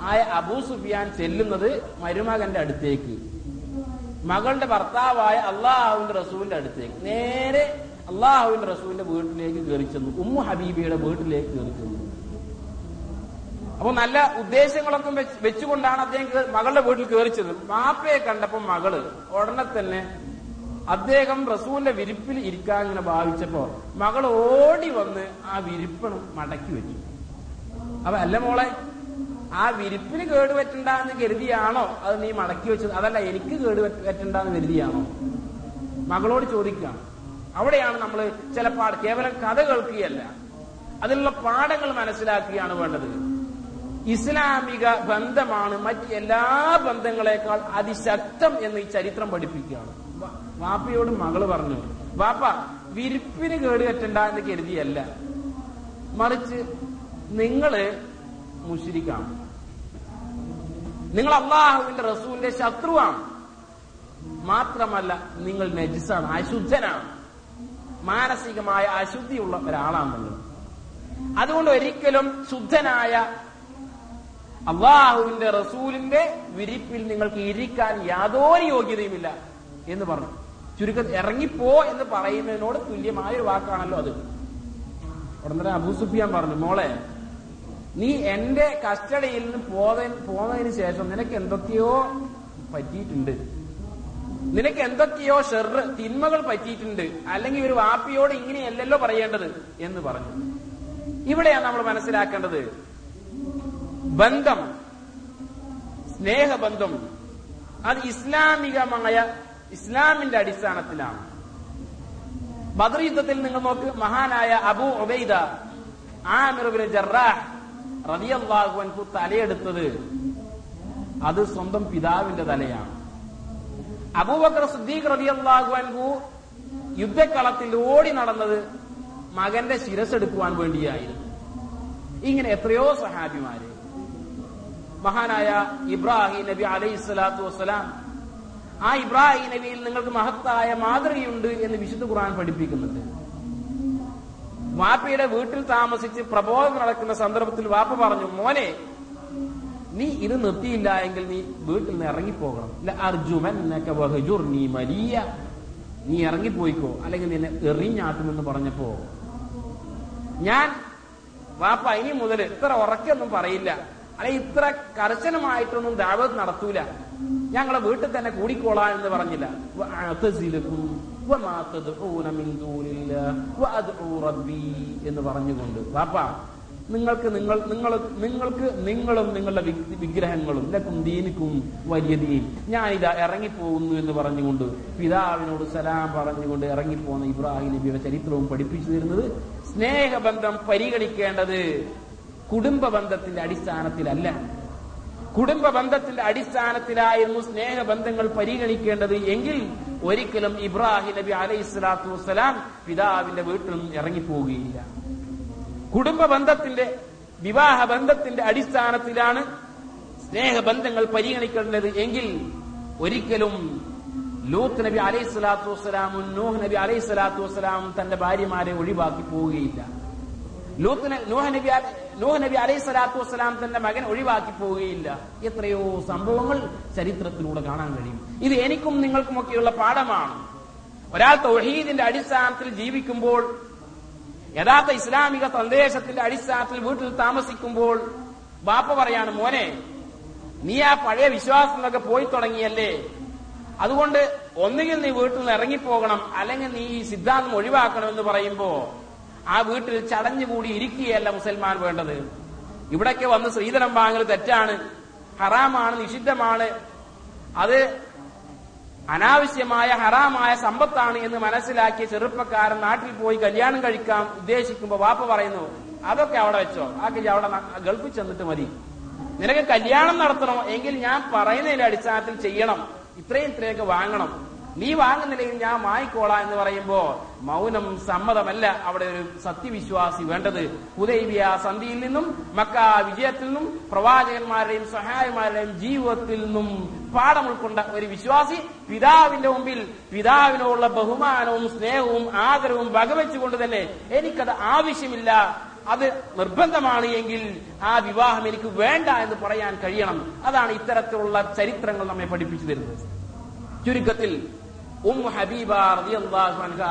ആയ അബൂ സുഫിയാൻ ചെല്ലുന്നത് മരുമകന്റെ അടുത്തേക്ക്. മകളുടെ ഭർത്താവായ അള്ളാഹുവിന്റെ റസൂലിന്റെ അടുത്തേക്ക്. നേരെ അള്ളാഹുവിന്റെ റസൂലിന്റെ വീട്ടിലേക്ക് കയറി ചെന്നു. ഉമ്മു ഹബീബയുടെ വീട്ടിലേക്ക് കയറി ചെന്നു. അപ്പൊ നല്ല ഉദ്ദേശങ്ങളൊക്കെ വെച്ചുകൊണ്ടാണ് അദ്ദേഹം മകളുടെ വീട്ടിൽ കയറിച്ചത് മാപ്പയെ കണ്ടപ്പോ മകൾ ഉടനെ തന്നെ അദ്ദേഹം റസൂലിന്റെ വിരിപ്പിൽ ഇരിക്കാൻ ഇങ്ങനെ ഭാവിച്ചപ്പോ മകൾ ഓടി വന്ന് ആ വിരിപ്പ് മടക്കി വെച്ചു. അപ്പൊ അല്ല മോളെ ആ വിരിപ്പിന് കേടുപറ്റണ്ടെന്ന് കരുതിയാണോ അത് നീ മടക്കി വെച്ചത്? അതല്ല എനിക്ക് കേടുപറ്റണ്ടെന്ന് കരുതിയാണോ? മകളോട് ചോദിക്കാം അവിടെയാണ് നമ്മൾ ചില പാഠ കേവലം കഥ കേൾക്കുകയല്ല. അതിലുള്ള പാഠങ്ങൾ മനസ്സിലാക്കുകയാണ് വേണ്ടത്. ഇസ്ലാമിക ബന്ധമാണ് മറ്റ് എല്ലാ ബന്ധങ്ങളെക്കാൾ അതിശക്തം എന്ന് ഈ ചരിത്രം പഠിപ്പിക്കുകയാണ്. വാപ്പയോട് മകൾ പറഞ്ഞു വാപ്പ വിരിപ്പിന് കേടുപറ്റണ്ട എന്ന് കരുതിയല്ല. മറിച്ച് നിങ്ങൾ മുഷിരിക്കാണ് നിങ്ങൾ അള്ളാഹുവിന്റെ റസൂലിന്റെ ശത്രുവാണ്. മാത്രമല്ല നിങ്ങൾ നജിസാണ് അശുദ്ധനാണ്. മാനസികമായ അശുദ്ധിയുള്ള ഒരാളാണ് നിങ്ങൾ അതുകൊണ്ട് ഒരിക്കലും ശുദ്ധനായ അള്ളാഹുവിന്റെ റസൂലിന്റെ വിരിപ്പിൽ നിങ്ങൾക്ക് ഇരിക്കാൻ യാതൊരു യോഗ്യതയുമില്ല എന്ന് പറഞ്ഞു. ചുരുക്കം ഇറങ്ങിപ്പോ എന്ന് പറയുന്നതിനോട് തുല്യമായ ഒരു വാക്കാണല്ലോ അത്. ഉടനെ അബൂ സുഫിയാൻ പറഞ്ഞു മോളെ നീ എന്റെ കസ്റ്റഡിയിൽ നിന്ന് പോന്നതിന് ശേഷം നിനക്ക് എന്തൊക്കെയോ പറ്റിയിട്ടുണ്ട്. നിനക്ക് എന്തൊക്കെയോ ഷെറ് തിന്മകൾ പറ്റിയിട്ടുണ്ട്. അല്ലെങ്കിൽ ഒരു വാപ്പിയോട് ഇങ്ങനെയല്ലല്ലോ പറയേണ്ടത് എന്ന് പറഞ്ഞു. ഇവിടെയാണ് നമ്മൾ മനസ്സിലാക്കേണ്ടത്. ബന്ധം സ്നേഹബന്ധം. അത് ഇസ്ലാമികമായ ഇസ്ലാമിന്റെ അടിസ്ഥാനത്തിലാണ്. ബദർ യുദ്ധത്തിൽ നിങ്ങൾ നോക്ക് മഹാനായ അബു ഒബൈദ ആമിറുബിന് ജറാഹ് റതിയല്ലാഹു അൻഹു തലയെടുത്തത് അത് സ്വന്തം പിതാവിന്റെ തലയാണ്. അബൂബക്കർ സുദ്ദീഖ് റതിയല്ലാഹു അൻഹു യുദ്ധക്കളത്തിൽ ഓടി നടന്നത് മകന്റെ ശിരസെടുക്കുവാൻ വേണ്ടിയായിരുന്നു. ഇങ്ങനെ എത്രയോ സഹാബിമാര് മഹാനായ ഇബ്രാഹിം നബി അലൈഹി സ്വലാത്തു വസ്സലാം. ആ ഇബ്രാഹിം നബിയിൽ നിങ്ങൾക്ക് മഹത്തായ മാതൃകയുണ്ട് എന്ന് വിശുദ്ധ ഖുർആൻ പഠിപ്പിക്കുന്നുണ്ട്. വാപ്പയുടെ വീട്ടിൽ താമസിച്ച് പ്രബോധനം നടക്കുന്ന സന്ദർഭത്തിൽ വാപ്പ പറഞ്ഞു മോനെ നീ ഇത് നിർത്തിയില്ല എങ്കിൽ നീ വീട്ടിൽ നിന്ന് ഇറങ്ങിപ്പോകണം. നീ മലിയ. നീ ഇറങ്ങിപ്പോയിക്കോ അല്ലെങ്കിൽ നിന്നെ എറിഞ്ഞാട്ടുമെന്ന് പറഞ്ഞപ്പോ ഞാൻ വാപ്പ ഇനി മുതൽ ഇത്ര ഉറക്കൊന്നും പറയില്ല. അല്ലെ ഇത്ര കർശനമായിട്ടൊന്നും ദാവത് നടത്തൂല. ഞങ്ങളെ വീട്ടിൽ തന്നെ കൂടിക്കോളാം എന്ന് പറഞ്ഞില്ല. എന്ന് പറഞ്ഞുകൊണ്ട്. പാപ്പാ നിങ്ങൾക്ക് നിങ്ങൾ നിങ്ങൾ നിങ്ങൾക്ക് നിങ്ങളും നിങ്ങളുടെ വിഗ്രഹങ്ങളും ലക്കും ദീനിക്കും വലിയ ദീൻ. ഞാനിതാ ഇറങ്ങിപ്പോകുന്നു എന്ന് പറഞ്ഞുകൊണ്ട് പിതാവിനോട് സലാം പറഞ്ഞുകൊണ്ട് ഇറങ്ങിപ്പോകുന്ന ഇബ്രാഹിം നബിയുടെ ചരിത്രവും പഠിപ്പിച്ചു തരുന്നത് സ്നേഹബന്ധം പരിഗണിക്കേണ്ടത് കുടുംബ ബന്ധത്തിന്റെ അടിസ്ഥാനത്തിലല്ല. കുടുംബ ബന്ധത്തിന്റെ അടിസ്ഥാനത്തിലായിരുന്നു സ്നേഹബന്ധങ്ങൾ പരിഗണിക്കേണ്ടത് എങ്കിൽ ഒരിക്കലും ഇബ്രാഹിം നബി അലൈഹി സ്വലാത്തു വസ്സലാം പിതാവിന്റെ വീട്ടിൽ നിന്നും ഇറങ്ങിപ്പോവുകയില്ല കുടുംബ ബന്ധത്തിന്റെ വിവാഹ ബന്ധത്തിന്റെ അടിസ്ഥാനത്തിലാണ് സ്നേഹബന്ധങ്ങൾ പരിഗണിക്കേണ്ടത് എങ്കിൽ ഒരിക്കലും ലൂത്ത് നബി അലൈഹി സ്വലാത്തു വസ്സലാമും നൂഹ് നബി അലൈഹി സ്വലാത്തു വസ്സലാമും തന്റെ ഭാര്യമാരെ ഒഴിവാക്കി പോവുകയില്ല. ലൂത്ത് നൂഹ് നബി നൂഹ് നബി അലൈഹി സ്വലാത്തു വസ്സലാം തന്റെ മകൻ ഒഴിവാക്കി പോവുകയില്ല. എത്രയോ സംഭവങ്ങൾ ചരിത്രത്തിലൂടെ കാണാൻ കഴിയും. ഇത് എനിക്കും നിങ്ങൾക്കുമൊക്കെയുള്ള പാഠമാണ്. ഒരാൾ തൗഹീദിന്റെ അടിസ്ഥാനത്തിൽ ജീവിക്കുമ്പോൾ യഥാർത്ഥ ഇസ്ലാമിക സന്ദേശത്തിന്റെ അടിസ്ഥാനത്തിൽ വീട്ടിൽ താമസിക്കുമ്പോൾ ബാപ്പ പറയാണ് മോനെ നീ ആ പഴയ വിശ്വാസത്തിലൊക്കെ പോയി തുടങ്ങിയല്ലേ? അതുകൊണ്ട് ഒന്നുകിൽ നീ വീട്ടിൽ നിന്ന് ഇറങ്ങിപ്പോകണം അല്ലെങ്കിൽ നീ ഈ സിദ്ധാന്തം ഒഴിവാക്കണം എന്ന് പറയുമ്പോ ആ വീട്ടിൽ ചടഞ്ഞുകൂടി ഇരിക്കുകയല്ല മുസൽമാൻ വേണ്ടത്. ഇവിടൊക്കെ വന്ന് സ്ത്രീധനം വാങ്ങൽ തെറ്റാണ്. ഹറാമാണ് നിഷിദ്ധമാണ്. അത് അനാവശ്യമായ ഹറാമായ സമ്പത്താണ് എന്ന് മനസ്സിലാക്കിയ ചെറുപ്പക്കാരൻ നാട്ടിൽ പോയി കല്യാണം കഴിക്കാം ഉദ്ദേശിക്കുമ്പോ വാപ്പ പറയുന്നു അതൊക്കെ അവിടെ വെച്ചോ. ആക്കി അവിടെ ഗൾഫിൽ ചെന്നിട്ട് മതി. നിനക്ക് കല്യാണം നടത്തണോ? എങ്കിൽ ഞാൻ പറയുന്നതിന്റെ അടിസ്ഥാനത്തിൽ ചെയ്യണം. ഇത്രയും ഇത്രയൊക്കെ വാങ്ങണം. നീ വാങ്ങുന്നില്ലെങ്കിൽ ഞാൻ വാങ്ങിക്കോളാം എന്ന് പറയുമ്പോ മൗനം സമ്മതമല്ല അവിടെ ഒരു സത്യവിശ്വാസി വേണ്ടത്. ഹുദൈബിയ സന്ധിയിൽ നിന്നും മക്ക വിജയത്തിൽ നിന്നും പ്രവാചകന്മാരുടെയും സഹായന്മാരുടെയും ജീവിതത്തിൽ നിന്നും പാഠം ഉൾക്കൊണ്ട ഒരു വിശ്വാസി പിതാവിന്റെ മുമ്പിൽ പിതാവിനോടുള്ള ബഹുമാനവും സ്നേഹവും ആദരവും വകവെച്ചുകൊണ്ട് തന്നെ എനിക്കത് ആവശ്യമില്ല. അത് നിർബന്ധമാണ് എങ്കിൽ ആ വിവാഹം എനിക്ക് വേണ്ട എന്ന് പറയാൻ കഴിയണം. അതാണ് ഇത്തരത്തിലുള്ള ചരിത്രങ്ങൾ നമ്മെ പഠിപ്പിച്ചു തരുന്നത്. ചുരുക്കത്തിൽ ഉം ഹബീബ റളിയല്ലാഹു അൻഹ.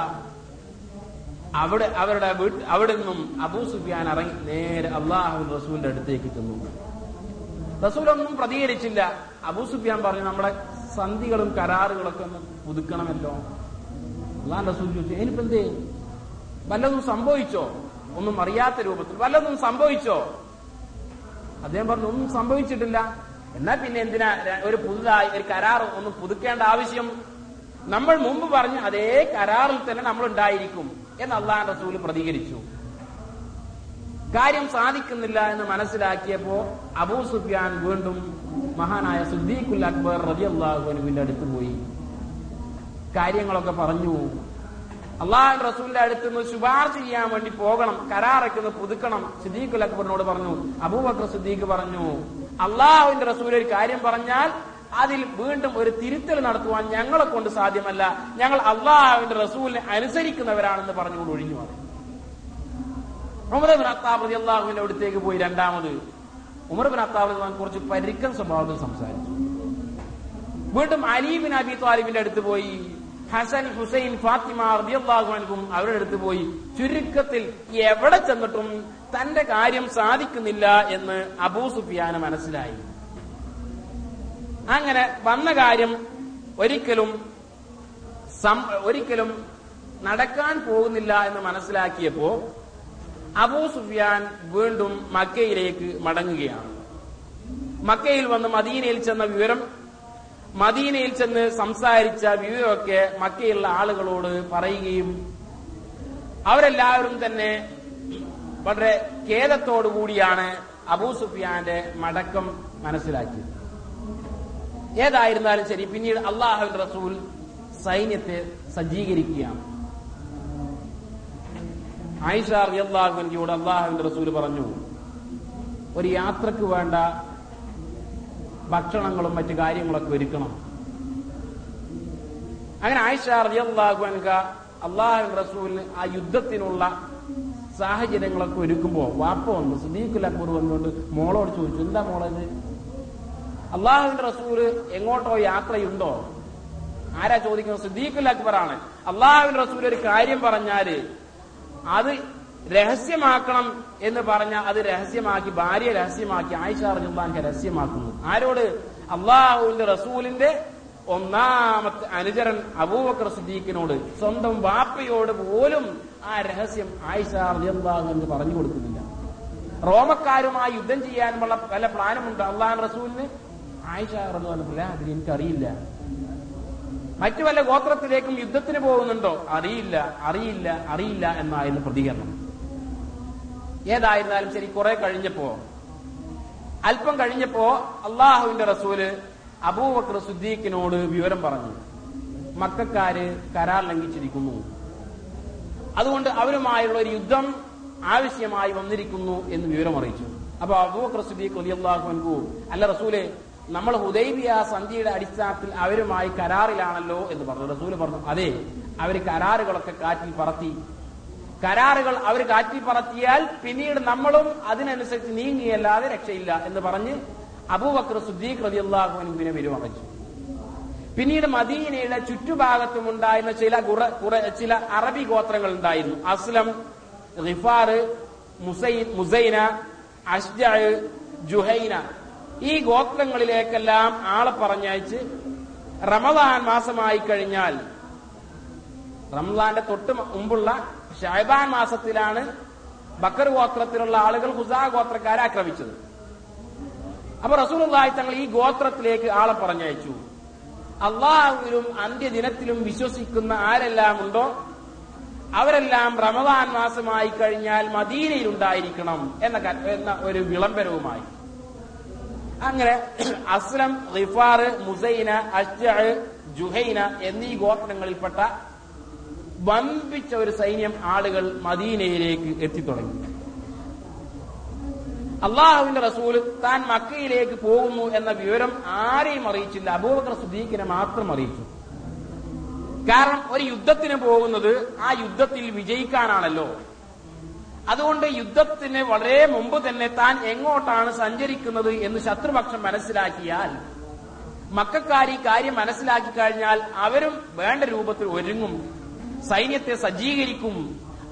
അവിടെ അവരുടെ അവിടെ നിന്നും അബൂ സുഫിയാൻ ഇറങ്ങി നേരെ അള്ളാഹു റസൂലിന്റെ അടുത്തേക്ക് ചെന്നു. റസൂലൊന്നും പ്രതികരിച്ചില്ല. അബൂ സുഫിയാൻ പറഞ്ഞു നമ്മുടെ സന്ധികളും കരാറുകളൊക്കെ ഒന്ന് പുതുക്കണമല്ലോ. അള്ളാഹ് റസൂൽ ചോദിച്ചു അതിനിപ്പോ എന്തേ വല്ലതും സംഭവിച്ചോ? ഒന്നും അറിയാത്ത രൂപത്തിൽ വല്ലതും സംഭവിച്ചോ? അദ്ദേഹം പറഞ്ഞു ഒന്നും സംഭവിച്ചിട്ടില്ല. എന്നാ പിന്നെ എന്തിനാ? ഒരു പുതുതായി ഒരു കരാർ ഒന്നും പുതുക്കേണ്ട ആവശ്യം നമ്മൾ മുമ്പ് പറഞ്ഞ അതേ കരാറിൽ തന്നെ നമ്മൾ ഉണ്ടായിരിക്കും എന്ന് അള്ളാഹ് റസൂൽ പ്രതികരിച്ചു. കാര്യം സാധിക്കുന്നില്ല എന്ന് മനസ്സിലാക്കിയപ്പോ അബൂ സുഫിയാൻ വീണ്ടും മഹാനായ സുദ്ദീഖുൽ അക്ബർ റബി അള്ളാഹുവിന്റെ അടുത്ത് പോയി. കാര്യങ്ങളൊക്കെ പറഞ്ഞു. അള്ളാഹു റസൂലിന്റെ അടുത്ത് നിന്ന് ശുപാർശ ചെയ്യാൻ വേണ്ടി പോകണം കരാറൊക്കെ ഒന്ന് പുതുക്കണം. സിദ്ദീഖുൽ അക്ബറിനോട് പറഞ്ഞു അബൂബക്കർ സിദ്ദീഖ് പറഞ്ഞു അള്ളാഹുവിന്റെ റസൂൽ ഒരു കാര്യം പറഞ്ഞാൽ അതിൽ വീണ്ടും ഒരു തിരുത്തൽ നടത്തുവാൻ ഞങ്ങളെ കൊണ്ട് സാധ്യമല്ല. ഞങ്ങൾ അള്ളാഹുവിന്റെ റസൂലിനെ അനുസരിക്കുന്നവരാണെന്ന് പറഞ്ഞുകൊണ്ട് ഒഴിഞ്ഞു മാറി. ഉമർ ബിൻ അള്ളാഹുവിന്റെ അടുത്തേക്ക് പോയി രണ്ടാമത്. ഉമർ ബിൻ അത്താബ് കുറച്ച് പരിക്കൻ സ്വഭാവത്തിൽ സംസാരിച്ചു. വീണ്ടും അലീബിൻ അബി താലിബിന്റെ അടുത്ത് പോയി. ഹസൻ ഹുസൈൻ ഫാത്തിമ റളിയല്ലാഹു അൻഹും അവരുടെ അടുത്ത് പോയി. ചുരുക്കത്തിൽ എവിടെ ചെന്നിട്ടും തന്റെ കാര്യം സാധിക്കുന്നില്ല എന്ന് അബൂ സുഫിയാന് മനസ്സിലായി. അങ്ങനെ വന്ന കാര്യം ഒരിക്കലും ഒരിക്കലും നടക്കാൻ പോകുന്നില്ല എന്ന് മനസ്സിലാക്കിയപ്പോ അബൂ സുഫിയാൻ വീണ്ടും മക്കയിലേക്ക് മടങ്ങുകയാണ്. മക്കയിൽ വന്ന് മദീനയിൽ ചെന്ന വിവരം മദീനയിൽ ചെന്ന് സംസാരിച്ച വിവരമൊക്കെ മക്കയിലുള്ള ആളുകളോട് പറയുകയും അവരെല്ലാവരും തന്നെ വളരെ ഖേദത്തോടു കൂടിയാണ് അബൂ സുഫിയാന്റെ മടക്കം മനസ്സിലാക്കിയത്. ഏതായിരുന്നാലും ശരി പിന്നീട് അള്ളാഹു റസൂൽ സൈന്യത്തെ സജ്ജീകരിക്കുകയാണ്. ആയിഷ റിയല്ലാഹുവിനോട് അള്ളാഹുവിന്റെ റസൂൽ പറഞ്ഞു ഒരു യാത്രയ്ക്ക് വേണ്ട ഭക്ഷണങ്ങളും മറ്റു കാര്യങ്ങളൊക്കെ ഒരുക്കണം. അങ്ങനെ ആയിഷ റിയല്ലാഹുൻക അള്ളാഹു റസൂലിന് ആ യുദ്ധത്തിനുള്ള സാഹചര്യങ്ങളൊക്കെ ഒരുക്കുമ്പോ വാപ്പ വന്നു സുദീഖുൽ അക്ബർ വന്നുകൊണ്ട് മോളോട് ചോദിച്ചു എന്താ മോളെ ഇത്? അള്ളാഹുവിന്റെ റസൂൽ എങ്ങോട്ടോ യാത്രയുണ്ടോ? ആരാ ചോദിക്കുന്നത്? സിദ്ദീഖുൽ അക്ബർ ആണ് അള്ളാഹുവിന്റെ റസൂൽ ഒരു കാര്യം പറഞ്ഞാൽ അത് രഹസ്യമാക്കണം എന്ന് പറഞ്ഞ അത് രഹസ്യമാക്കി ഭാര്യ രഹസ്യമാക്കി ആയിഷ റളിയല്ലാഹു രഹസ്യമാക്കുന്നു ആരോട്? അള്ളാഹുവിന്റെ റസൂലിന്റെ ഒന്നാമത്തെ അനുചരൻ അബൂബക്കർ സിദ്ദീഖിനോട് സ്വന്തം വാപ്പയോട് പോലും ആ രഹസ്യം ആയിഷ റളിയല്ലാഹു എന്ന് പറഞ്ഞു കൊടുക്കുന്നില്ല. റോമക്കാരുമായി യുദ്ധം ചെയ്യാനുള്ള പല പ്ലാനുമുണ്ട് അള്ളാഹു റസൂലിന്? ആയിഷ റളിയല്ലാഹു അതിൽ എനിക്കറിയില്ല. മറ്റു വല്ല ഗോത്രത്തിലേക്കും യുദ്ധത്തിന് പോകുന്നുണ്ടോ? അറിയില്ല. അറിയില്ല. അറിയില്ല എന്നായിരുന്നു പ്രതികരണം. ഏതായിരുന്നാലും ശരി കുറെ കഴിഞ്ഞപ്പോ അല്പം കഴിഞ്ഞപ്പോ അള്ളാഹുവിന്റെ റസൂൽ അബൂബക്കർ സുദ്ദീഖിനോട് വിവരം പറഞ്ഞു. മക്കാര് കരാർ ലംഘിച്ചിരിക്കുന്നു. അതുകൊണ്ട് അവരുമായുള്ള ഒരു യുദ്ധം ആവശ്യമായി വന്നിരിക്കുന്നു എന്ന് വിവരം അറിയിച്ചു അപ്പൊ അബൂബക്കർ സുദ്ദീഖ് റളിയല്ലാഹു അൻഹു അല്ല റസൂലെ നമ്മൾ ഹുദൈബിയ സന്ധിയുടെ അടിസ്ഥാനത്തിൽ അവരുമായി കരാറിലാണല്ലോ എന്ന് പറഞ്ഞു. റസൂൽ പറഞ്ഞു അതെ അവർ കരാറുകളൊക്കെ കാറ്റിൽ പറത്തി. കരാറുകൾ അവർ കാറ്റിൽ പറത്തിയാൽ പിന്നീട് നമ്മളും അതിനനുസരിച്ച് നീങ്ങിയല്ലാതെ രക്ഷയില്ല എന്ന് പറഞ്ഞ് അബൂബക്കർ സുദ്ദീഖ് റളിയല്ലാഹു അൻഹുവിനെ വിരുമറിച്ചു പിന്നീട് മദീനയുടെ ചുറ്റുഭാഗത്തും ഉണ്ടായിരുന്ന ചില ചില അറബി ഗോത്രങ്ങൾ ഉണ്ടായിരുന്നു. അസ്ലം റിഫാർ മുസൈന അഷ്ജ ജുഹൈന. ഈ ഗോത്രങ്ങളിലേക്കെല്ലാം ആളെ പറഞ്ഞയച്ച് റമദാൻ മാസമായി കഴിഞ്ഞാൽ റംസാന്റെ തൊട്ട് മുമ്പുള്ള ഷായ്ബാൻ മാസത്തിലാണ് ബക്കർ ഗോത്രത്തിലുള്ള ആളുകൾ ഹുസാ ഗോത്രക്കാരെ ആക്രമിച്ചത്. അപ്പൊ റസൂലുള്ളാഹി തങ്ങൾ ഈ ഗോത്രത്തിലേക്ക് ആളെ പറഞ്ഞയച്ചു. അള്ളാഹുവിലും അന്ത്യദിനത്തിലും വിശ്വസിക്കുന്ന ആരെല്ലാം ഉണ്ടോ അവരെല്ലാം റമദാൻ മാസമായി കഴിഞ്ഞാൽ മദീനയിൽ ഉണ്ടായിരിക്കണം എന്ന ഒരു വിളംബരവുമായി. അങ്ങനെ അസ്ലം റിഫാർ മുസൈന അഷ്ജ ജുഹൈന എന്നീ ഗോത്രങ്ങളിൽപ്പെട്ട വമ്പിച്ച ഒരു സൈന്യം ആളുകൾ മദീനയിലേക്ക് എത്തിത്തുടങ്ങി. അള്ളാഹുവിന്റെ റസൂൽ താൻ മക്കയിലേക്ക് പോകുന്നു എന്ന വിവരം ആരെയും അറിയിച്ചില്ല. അബൂബക്കർ സുദ്ദീഖിനെ മാത്രം അറിയിച്ചു. കാരണം ഒരു യുദ്ധത്തിന് പോകുന്നത് ആ യുദ്ധത്തിൽ വിജയിക്കാനാണല്ലോ. അതുകൊണ്ട് യുദ്ധത്തിന് വളരെ മുമ്പ് തന്നെ താൻ എങ്ങോട്ടാണ് സഞ്ചരിക്കുന്നത് എന്ന് ശത്രുപക്ഷം മനസ്സിലാക്കിയാൽ മക്കാർ ഈ കാര്യം മനസ്സിലാക്കി കഴിഞ്ഞാൽ അവരും വേണ്ട രൂപത്തിൽ ഒരുങ്ങും സൈന്യത്തെ സജ്ജീകരിക്കും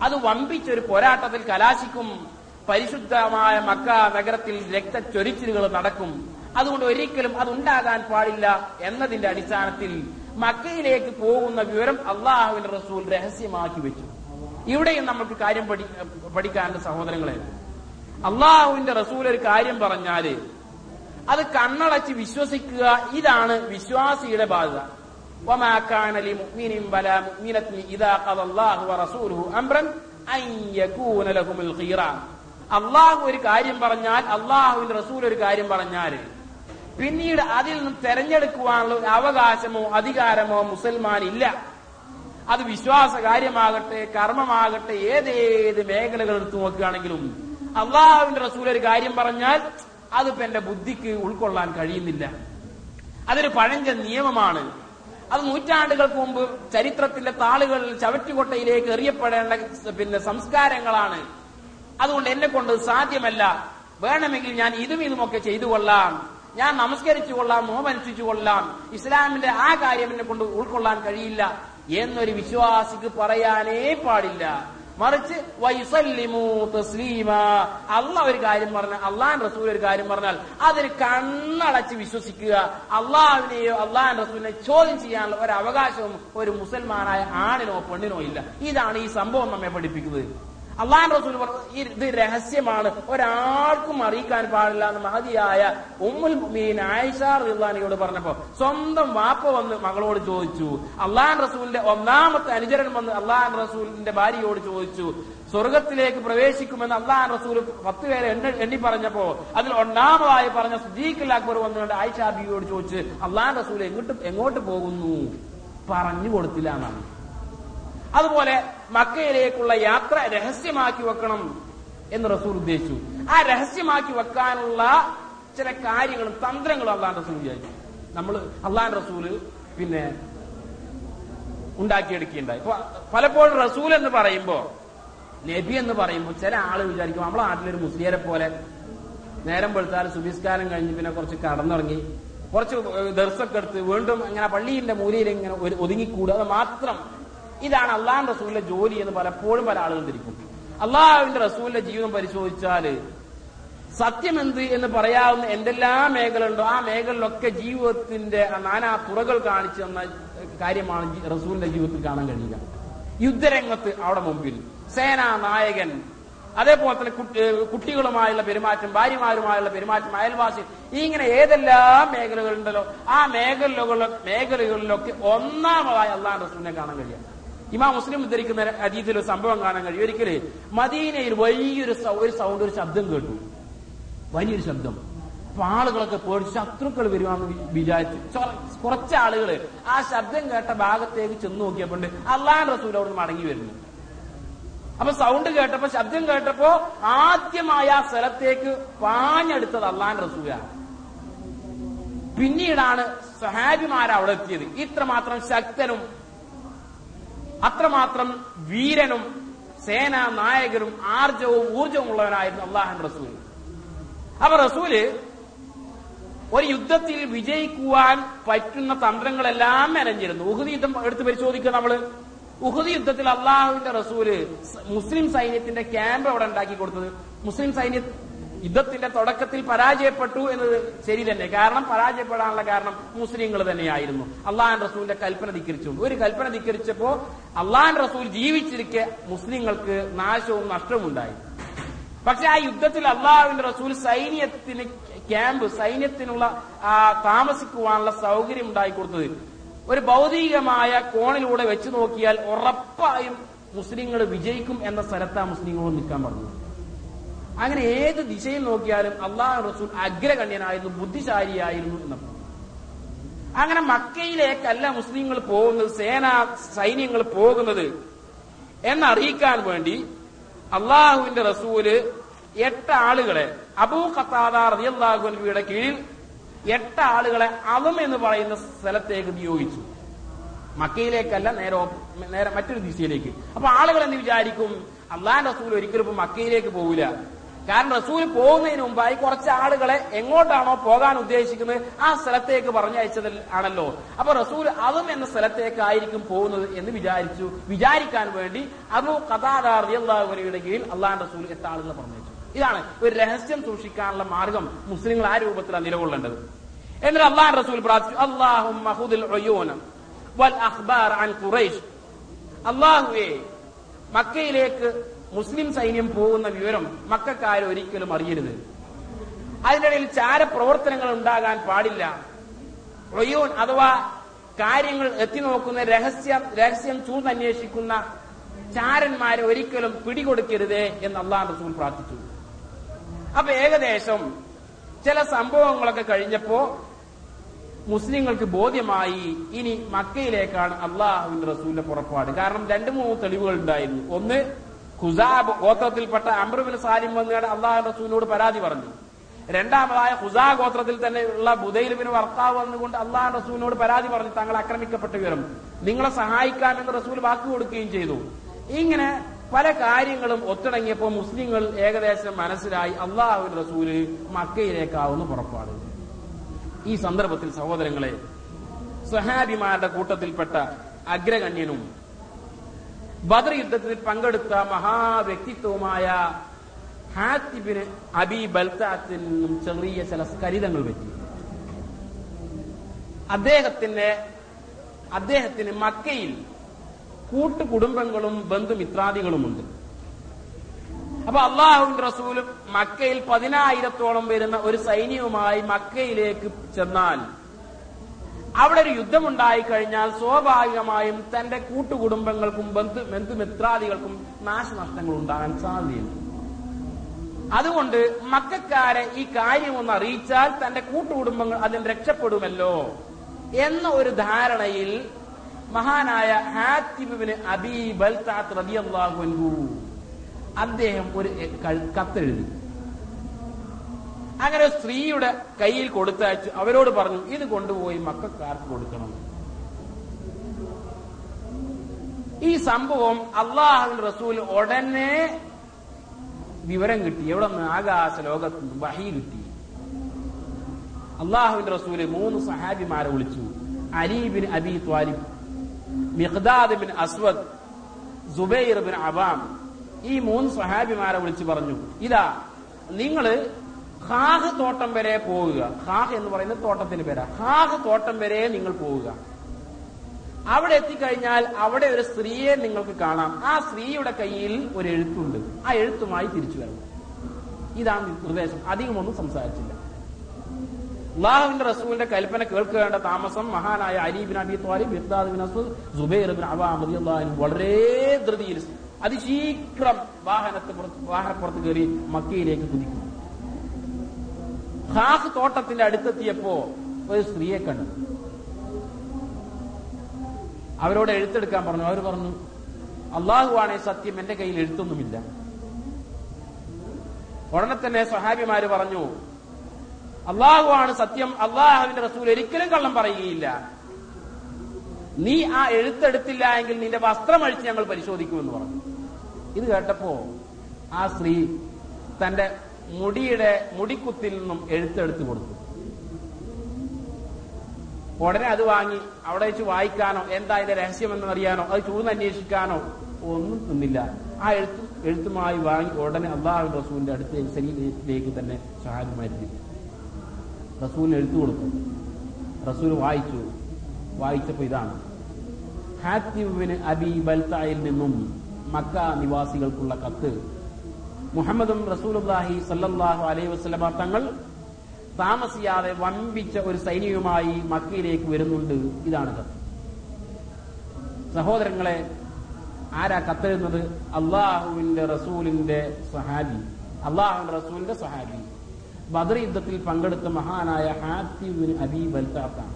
അത് വമ്പിച്ചൊരു പോരാട്ടത്തിൽ കലാശിക്കും പരിശുദ്ധമായ മക്ക നഗരത്തിൽ രക്തച്ചൊരിച്ചിലുകൾ നടക്കും. അതുകൊണ്ട് ഒരിക്കലും അതുണ്ടാകാൻ പാടില്ല എന്നതിന്റെ അടിസ്ഥാനത്തിൽ മക്കയിലേക്ക് പോകുന്ന വിവരം അള്ളാഹുവിന്റെ റസൂൽ രഹസ്യമാക്കി വെച്ചു. ഇവിടെയും നമുക്ക് കാര്യം പഠി പഠിക്കാനുള്ള സഹോദരങ്ങളെ അള്ളാഹുവിന്റെ റസൂൽ ഒരു കാര്യം പറഞ്ഞാല് അത് കണ്ണടച്ച് വിശ്വസിക്കുക ഇതാണ് വിശ്വാസിയുടെ ബാധ്യത وما كان لمؤمن ولا مؤمنة إذا قضى الله ورسوله أمرا أن يكون لهم الخيرة അള്ളാഹു ഒരു കാര്യം പറഞ്ഞാൽ അള്ളാഹുവിന്റെ റസൂൽ ഒരു കാര്യം പറഞ്ഞാൽ പിന്നീട് അതിൽ നിന്ന് തെരഞ്ഞെടുക്കുവാനുള്ള ഒരു അവകാശമോ അധികാരമോ മുസൽമാൻ ഇല്ല അത് വിശ്വാസ കാര്യമാകട്ടെ കർമ്മമാകട്ടെ ഏതേത് മേഖലകൾ എടുത്തു നോക്കുകയാണെങ്കിലും അള്ളാഹുവിന്റെ റസൂൽ ഒരു കാര്യം പറഞ്ഞാൽ അതിപ്പോ എന്റെ ബുദ്ധിക്ക് ഉൾക്കൊള്ളാൻ കഴിയുന്നില്ല. അതൊരു പഴഞ്ച നിയമമാണ്. അത് നൂറ്റാണ്ടുകൾക്ക് മുമ്പ് ചരിത്രത്തിന്റെ താളുകളിൽ ചവറ്റുകൊട്ടയിലേക്ക് എറിയപ്പെടേണ്ട പിന്നെ സംസ്കാരങ്ങളാണ്. അതുകൊണ്ട് എന്നെ കൊണ്ട് സാധ്യമല്ല. വേണമെങ്കിൽ ഞാൻ ഇതും ഇതുമൊക്കെ ചെയ്തു കൊള്ളാം. ഞാൻ നമസ്കരിച്ചു കൊള്ളാം നോമനുഷ്ഠിച്ചു കൊള്ളാം. ഇസ്ലാമിന്റെ ആ കാര്യം എന്നെ കൊണ്ട് ഉൾക്കൊള്ളാൻ കഴിയില്ല. എന്നൊരു വിശ്വാസിക്ക് പറയാനേ പാടില്ല. മറിച്ച് വൈസല്ലിമു തസ്ലീമ. അല്ല ഒരു കാര്യം പറഞ്ഞ അള്ളാൻ റസൂൽ ഒരു കാര്യം പറഞ്ഞാൽ അതിന് കണ്ണടച്ച് വിശ്വസിക്കുക. അള്ളാഹുവിനെയോ അള്ളാൻ റസൂലിനെ ചോദ്യം ചെയ്യാനുള്ള ഒരു അവകാശവും ഒരു മുസൽമാനായ ആണിനോ പെണ്ണിനോ ഇല്ല. ഇതാണ് ഈ സംഭവം നമ്മെ പഠിപ്പിക്കുന്നത്. അള്ളാൻ റസൂൽ ഇത് രഹസ്യമാണ്. ഒരാൾക്കും അറിയിക്കാൻ പാടില്ല എന്ന് മഹതിയായ ഉമ്മുൽ മുഅ്മിനീൻ ആയിഷ റളിയല്ലാഹുവിനോട് പറഞ്ഞപ്പോ സ്വന്തം വാപ്പ വന്ന് മകളോട് ചോദിച്ചു. അള്ളാൻ റസൂലിന്റെ ഒന്നാമത്തെ അനുചരൻ വന്ന് അള്ളാൻ റസൂലിന്റെ ഭാര്യയോട് ചോദിച്ചു സ്വർഗത്തിലേക്ക് പ്രവേശിക്കുമെന്ന് അള്ളാൻ റസൂൽ പത്ത് പേരെ എണ്ണ പറഞ്ഞപ്പോ അതിൽ ഒന്നാമതായി പറഞ്ഞ സുദീഖുൽ അക്ബർ വന്നുകൊണ്ട് ആയിഷാ ബിയോട് ചോദിച്ച് അള്ളാൻ റസൂൽ എങ്ങോട്ട് എങ്ങോട്ട് പോകുന്നു? പറഞ്ഞു കൊടുത്തില്ല എന്നാണ്. അതുപോലെ മക്കയിലേക്കുള്ള യാത്ര രഹസ്യമാക്കി വെക്കണം എന്ന് റസൂൽ ഉദ്ദേശിച്ചു. ആ രഹസ്യമാക്കി വെക്കാനുള്ള ചില കാര്യങ്ങളും തന്ത്രങ്ങളും അള്ളാൻ റസൂൽ വിചാരിച്ചു. നമ്മൾ അള്ളാൻ റസൂൽ പിന്നെ ഉണ്ടാക്കിയെടുക്കുകയുണ്ടായി. പലപ്പോഴും റസൂൽ എന്ന് പറയുമ്പോ നബി എന്ന് പറയുമ്പോൾ ചില ആൾ വിചാരിക്കും നമ്മളെ നാട്ടിലൊരു മുസ്ലിയരെ പോലെ നേരം വെളുത്താൽ സുബിസ്കാരം കഴിഞ്ഞ് പിന്നെ കുറച്ച് കടന്നിറങ്ങി കുറച്ച് ദർശൊക്കെ എടുത്ത് വീണ്ടും ഇങ്ങനെ പള്ളിയുടെ മൂലയിൽ ഇങ്ങനെ ഒതുങ്ങിക്കൂടുക അത് മാത്രം ഇതാണ് അള്ളാഹ് റസൂലിന്റെ ജോലി എന്ന് പലപ്പോഴും പല ആളുകൾ ധരിക്കും. അള്ളാഹുവിന്റെ റസൂലിന്റെ ജീവിതം പരിശോധിച്ചാൽ സത്യം എന്ത് എന്ന് പറയാവുന്ന എന്തെല്ലാം മേഖലയുണ്ടോ ആ മേഖലയിലൊക്കെ ജീവിതത്തിന്റെ നാനാ തുറകൾ കാണിച്ചു തന്ന കാര്യമാണ് റസൂലിന്റെ ജീവിതത്തിൽ കാണാൻ കഴിയുക. യുദ്ധരംഗത്ത് അവിടെ മുമ്പിൽ സേനാ നായകൻ അതേപോലെ തന്നെ കുട്ടികളുമായുള്ള പെരുമാറ്റം ഭാര്യമാരുമായുള്ള പെരുമാറ്റം അയൽവാസി ഇങ്ങനെ ഏതെല്ലാം മേഖലകളുണ്ടല്ലോ ആ മേഖലകളിലൊക്കെ മേഖലകളിലൊക്കെ ഒന്നാമതായി അള്ളാഹ് റസൂലിനെ കാണാൻ കഴിയുക. ഇമാ മുസ്ലിം ഉദ്ധരിക്കുന്ന അതീതിൽ ഒരു സംഭവം കാണാൻ കഴിയും. ഒരിക്കൽ മദീനയിൽ വലിയൊരു ഒരു സൗണ്ട് ഒരു ശബ്ദം കേട്ടു. വലിയൊരു ശബ്ദം. അപ്പൊ ആളുകളൊക്കെ പേടിച്ച് ശത്രുക്കൾ വരുവാന്ന് വിചാരിച്ചു. കുറച്ച് ആളുകൾ ആ ശബ്ദം കേട്ട ഭാഗത്തേക്ക് ചെന്ന് നോക്കിയപ്പോണ്ട് അള്ളാൻ റസൂൽ അവിടുന്ന് മടങ്ങി വരുന്നു. അപ്പൊ സൗണ്ട് കേട്ടപ്പോ ശബ്ദം കേട്ടപ്പോ ആദ്യമായ ആ സ്ഥലത്തേക്ക് പാഞ്ഞെടുത്തത് അള്ളാൻ റസൂലാണ്. പിന്നീടാണ് സഹാബിമാർ അവിടെ എത്തിയത്. ഇത്രമാത്രം ശക്തനും അത്രമാത്രം വീരനും സേനാ നായകരും ആർജവും ഊർജവും ഉള്ളവനായിരുന്നു അള്ളാഹൻ റസൂൽ അപ്പൊ റസൂൽ ഒരു യുദ്ധത്തിൽ വിജയിക്കുവാൻ പറ്റുന്ന തന്ത്രങ്ങളെല്ലാം മെനഞ്ഞിരുന്നു. ഉഹുദി യുദ്ധം എടുത്ത് പരിശോധിക്കുക നമ്മൾ. ഉഹുദി യുദ്ധത്തിൽ അള്ളാഹുവിന്റെ റസൂൽ മുസ്ലിം സൈന്യത്തിന്റെ ക്യാമ്പ് അവിടെ ഉണ്ടാക്കി കൊടുത്തത്. മുസ്ലിം സൈന്യ യുദ്ധത്തിന്റെ തുടക്കത്തിൽ പരാജയപ്പെട്ടു എന്നത് ശരി തന്നെ. കാരണം പരാജയപ്പെടാനുള്ള കാരണം മുസ്ലിങ്ങൾ തന്നെയായിരുന്നു. അള്ളാഹാൻ റസൂലിന്റെ കൽപ്പന ധിക്കരിച്ചുകൊണ്ട്. ഒരു കൽപ്പന ധിക്കരിച്ചപ്പോ അള്ളാഹാൻ റസൂൽ ജീവിച്ചിരിക്കെ മുസ്ലിങ്ങൾക്ക് നാശവും നഷ്ടവും ഉണ്ടായി. പക്ഷെ ആ യുദ്ധത്തിൽ അള്ളാഹുവിന്റെ റസൂൽ സൈന്യത്തിന് ക്യാമ്പ് സൈന്യത്തിനുള്ള ആ താമസിക്കുവാനുള്ള സൗകര്യം ഉണ്ടായി കൊടുത്തത് ഒരു ഭൗതികമായ കോണിലൂടെ വെച്ചു നോക്കിയാൽ ഉറപ്പായും മുസ്ലിങ്ങൾ വിജയിക്കും എന്ന സ്ഥലത്താ മുസ്ലിങ്ങളോട് നിൽക്കാൻ പറഞ്ഞത്. അങ്ങനെ ഏത് ദിശയിൽ നോക്കിയാലും അള്ളാഹു റസൂൽ അഗ്രഗണ്യനായിരുന്നു ബുദ്ധിശാലിയായിരുന്നു എന്നർത്ഥം. അങ്ങനെ മക്കയിലേക്കല്ല മുസ്ലിങ്ങൾ പോകുന്നത് സേനാ സൈന്യങ്ങൾ പോകുന്നത് എന്നറിയിക്കാൻ വേണ്ടി അള്ളാഹുവിന്റെ റസൂൽ എട്ട് ആളുകളെ അബൂ ഖത്താദ അൻഹുയുടെ കീഴിൽ എട്ട് ആളുകളെ അവം എന്ന് പറയുന്ന സ്ഥലത്തേക്ക് നിയോഗിച്ചു. മക്കയിലേക്കല്ല നേരെ നേരെ മറ്റൊരു ദിശയിലേക്ക്. അപ്പൊ ആളുകൾ എന്ന് വിചാരിക്കും? അള്ളാഹ് റസൂൽ ഒരിക്കലും ഇപ്പൊ മക്കയിലേക്ക് പോകില്ല കാരണം റസൂൽ പോകുന്നതിന് മുമ്പായി കുറച്ച് ആളുകളെ എങ്ങോട്ടാണോ പോകാൻ ഉദ്ദേശിക്കുന്നത്? ആ സ്ഥലത്തേക്ക് പറഞ്ഞയച്ചതിൽ ആണല്ലോ. അപ്പൊ റസൂൽ അതും എന്ന സ്ഥലത്തേക്കായിരിക്കും പോകുന്നത് എന്ന് വിചാരിച്ചു. വിചാരിക്കാൻ വേണ്ടി അബു കഥാറിയുടെ കീഴിൽ അള്ളാഹ് റസൂൽ ആളുകളെ പറഞ്ഞയച്ചു. ഇതാണ് ഒരു രഹസ്യം സൂക്ഷിക്കാനുള്ള മാർഗം മുസ്ലിങ്ങൾ ആ രൂപത്തിലാണ് നിലകൊള്ളേണ്ടത്. എന്നിട്ട് അള്ളാഹ് റസൂൽ പ്രാർത്ഥിച്ചു അള്ളാഹും വൽ അഖ്ബാർ ഖുറൈഷ്. അള്ളാഹുവേ മക്കയിലേക്ക് മുസ്ലിം സൈന്യം പോകുന്ന വിവരം മക്കാർ ഒരിക്കലും അറിയരുത്. അതിനിടയിൽ ചാര പ്രവർത്തനങ്ങൾ ഉണ്ടാകാൻ പാടില്ല. റൊയൂൻ അഥവാ കാര്യങ്ങൾ എത്തി നോക്കുന്ന രഹസ്യ രഹസ്യം ചൂണ്ടന്വേഷിക്കുന്ന ചാരന്മാരെ ഒരിക്കലും പിടികൊടുക്കരുതേ എന്ന് അള്ളാഹ് റസൂൽ പ്രാർത്ഥിച്ചു. അപ്പൊ ഏകദേശം ചില സംഭവങ്ങളൊക്കെ കഴിഞ്ഞപ്പോ മുസ്ലിങ്ങൾക്ക് ബോധ്യമായി ഇനി മക്കയിലേക്കാണ് അള്ളാഹുവിന്റെ റസൂലിന്റെ പുറപ്പാട്. കാരണം രണ്ട് മൂന്ന് തെളിവുകൾ ഉണ്ടായിരുന്നു. ഒന്ന് ഖുസാബ് ഗോത്രത്തിൽപ്പെട്ട അമ്രുബിൻ സാലിം വന്നുകൊണ്ട് അള്ളാഹു റസൂലിനോട് പരാതി പറഞ്ഞു. രണ്ടാമതായ ഖുസാ ഗോത്രത്തിൽ തന്നെ ഉള്ള ബുദൈലിബിന് വർത്താവ് വന്നുകൊണ്ട് അള്ളാഹു റസൂലിനോട് പരാതി പറഞ്ഞു തങ്ങൾ ആക്രമിക്കപ്പെട്ട വിവരം. നിങ്ങളെ സഹായിക്കാമെന്ന് റസൂൽ വാക്ക് കൊടുക്കുകയും ചെയ്തു. ഇങ്ങനെ പല കാര്യങ്ങളും ഒത്തിണങ്ങിയപ്പോൾ മുസ്ലിങ്ങൾ ഏകദേശം മനസ്സിലായി അള്ളാഹു റസൂൽ മക്കയിലേക്കാവുന്ന പുറപ്പാട്. ഈ സന്ദർഭത്തിൽ സഹോദരങ്ങളെ സ്വഹാബിമാരുടെ കൂട്ടത്തിൽപ്പെട്ട അഗ്രഗണ്യനും ബദർ യുദ്ധത്തിൽ പങ്കെടുത്ത മഹാവ്യക്തിത്വമായ ഹാത്തിബിന് അബി ബൽത്താത്തിൽ നിന്നും ചെറിയ ചില സ്കരിതങ്ങൾ പറ്റി. അദ്ദേഹത്തിന്റെ അദ്ദേഹത്തിന് മക്കയിൽ കൂട്ടുകുടുംബങ്ങളും ബന്ധുമിത്രാദികളുമുണ്ട്. അപ്പൊ അള്ളാഹുവിന്റെ റസൂലും മക്കയിൽ പതിനായിരത്തോളം വരുന്ന ഒരു സൈന്യവുമായി മക്കയിലേക്ക് ചെന്നാൽ അവിടെ ഒരു യുദ്ധമുണ്ടായി കഴിഞ്ഞാൽ സ്വാഭാവികമായും തന്റെ കൂട്ടുകുടുംബങ്ങൾക്കും ബന്ധു ബന്ധുമിത്രാദികൾക്കും നാശനഷ്ടങ്ങൾ ഉണ്ടാകാൻ സാധ്യതയുണ്ട്. അതുകൊണ്ട് മക്കാരെ ഈ കാര്യം ഒന്ന് അറിയിച്ചാൽ തന്റെ കൂട്ടുകുടുംബങ്ങൾ അതിൽ രക്ഷപ്പെടുമല്ലോ എന്ന ഒരു ധാരണയിൽ മഹാനായ ഹാത്തിബിന് അബി അൻഹു അദ്ദേഹം ഒരു കത്തെഴുതി. അങ്ങനെ സ്ത്രീയുടെ കയ്യിൽ കൊടുത്തയച്ചു അവരോട് പറഞ്ഞു ഇത് കൊണ്ടുപോയി മക്കാർക്ക് കൊടുക്കണം. ഈ സംഭവം അള്ളാഹു റസൂൽ ഉടനെ വിവരം കിട്ടി. എവിടെ നിന്ന്? ആകാശ ലോകത്ത് വഹി കിട്ടി. അള്ളാഹുവിന്റെ റസൂൽ മൂന്ന് സഹാബിമാരെ വിളിച്ചു. അലീബിൻ അബി ത്വാലിബ് മിഖ്ദാദ് ബിൻ അസ്വദ് സുബൈർ ബിൻ അബാം ഈ മൂന്ന് സഹാബിമാരെ വിളിച്ചു പറഞ്ഞു ഇതാ നിങ്ങൾ ഹാഹ് തോട്ടം വരെ പോവുക. ഹാഹ് എന്ന് പറയുന്ന തോട്ടത്തിന് പേരാ. ഹാഹ് തോട്ടം വരെ നിങ്ങൾ പോവുക. അവിടെ എത്തിക്കഴിഞ്ഞാൽ അവിടെ ഒരു സ്ത്രീയെ നിങ്ങൾക്ക് കാണാം. ആ സ്ത്രീയുടെ കയ്യിൽ ഒരു എഴുത്തുണ്ട്. ആ എഴുത്തുമായി തിരിച്ചു വരണം. ഇതാണ് നിർദ്ദേശം. അധികമൊന്നും സംസാരിച്ചില്ല. അള്ളാഹുവിന്റെ റസൂലിന്റെ കൽപ്പന കേൾക്കേണ്ട താമസം മഹാനായ അലീബിൻ അബി ത്വാലിബ് ബിർദാദ് ബിൻ അസുൽ സുബൈർ ബിൻ അൻഹു വളരെ ധൃതിയിൽ അതിശീഘ്രം വാഹനത്തെ വാഹനപ്പുറത്ത് കയറി മക്കയിലേക്ക് കുതിക്കും. ഹാഹ് തോട്ടത്തിന്റെ അടുത്തെത്തിയപ്പോ ഒരു സ്ത്രീയെ കണ്ടു. അവരോട് എഴുത്തെടുക്കാൻ പറഞ്ഞു. അവർ പറഞ്ഞു അള്ളാഹുവാണേ സത്യം എന്റെ കയ്യിൽ എഴുത്തൊന്നുമില്ല. ഉടനെ തന്നെ സഹാബിമാര് പറഞ്ഞു അള്ളാഹുവാണ് സത്യം. അള്ളാഹുവിന്റെ റസൂൽ ഒരിക്കലും കള്ളം പറയുകയില്ല. നീ ആ എഴുത്തെടുത്തില്ല എങ്കിൽ നിന്റെ വസ്ത്രം അഴിച്ച് ഞങ്ങൾ പരിശോധിക്കുമെന്ന് പറഞ്ഞു. ഇത് കേട്ടപ്പോ ആ സ്ത്രീ തന്റെ മുടിയുടെ മുടിക്കുത്തിൽ നിന്നും എഴുത്തെടുത്ത് കൊടുത്തു. ഉടനെ അത് വാങ്ങി അവിടെ വെച്ച് വായിക്കാനോ എന്താ അതിന്റെ രഹസ്യം എന്നറിയാനോ അത് ചൂന്നന്വേഷിക്കാനോ ഒന്നും നിന്നില്ല. ആ എഴുത്ത് എഴുത്തുമായി വാങ്ങി ഉടനെ അള്ളാഹു റസൂലിന്റെ അടുത്ത് ശരീരത്തിലേക്ക് തന്നെ സഹായമായിരുന്നു റസൂലിന് എഴുത്തു കൊടുത്തു. റസൂൽ വായിച്ചു. വായിച്ചപ്പോ ഇതാണ്. ഹാത്തിബിന് അബി ബൽത്തായിൽ നിന്നും മക്ക നിവാസികൾക്കുള്ള കത്ത് മുഹമ്മദും റസൂലുല്ലാഹി സല്ലാഹു അലൈഹി വസ്ലമ തങ്ങൾ താമസിയാതെ വമ്പിച്ച ഒരു സൈന്യവുമായി മക്കയിലേക്ക് വരുന്നുണ്ട്. ഇതാണ് കത്ത് സഹോദരങ്ങളെ ആരാ കത്തെഴുതുന്നത്? അള്ളാഹുവിന്റെ റസൂലിന്റെ സഹാബി. അള്ളാഹുവിന്റെ റസൂലിന്റെ സഹാബി. ബദർ യുദ്ധത്തിൽ പങ്കെടുത്ത മഹാനായ ഹാത്തിബിന് അബി ബൽത്താത്താണ്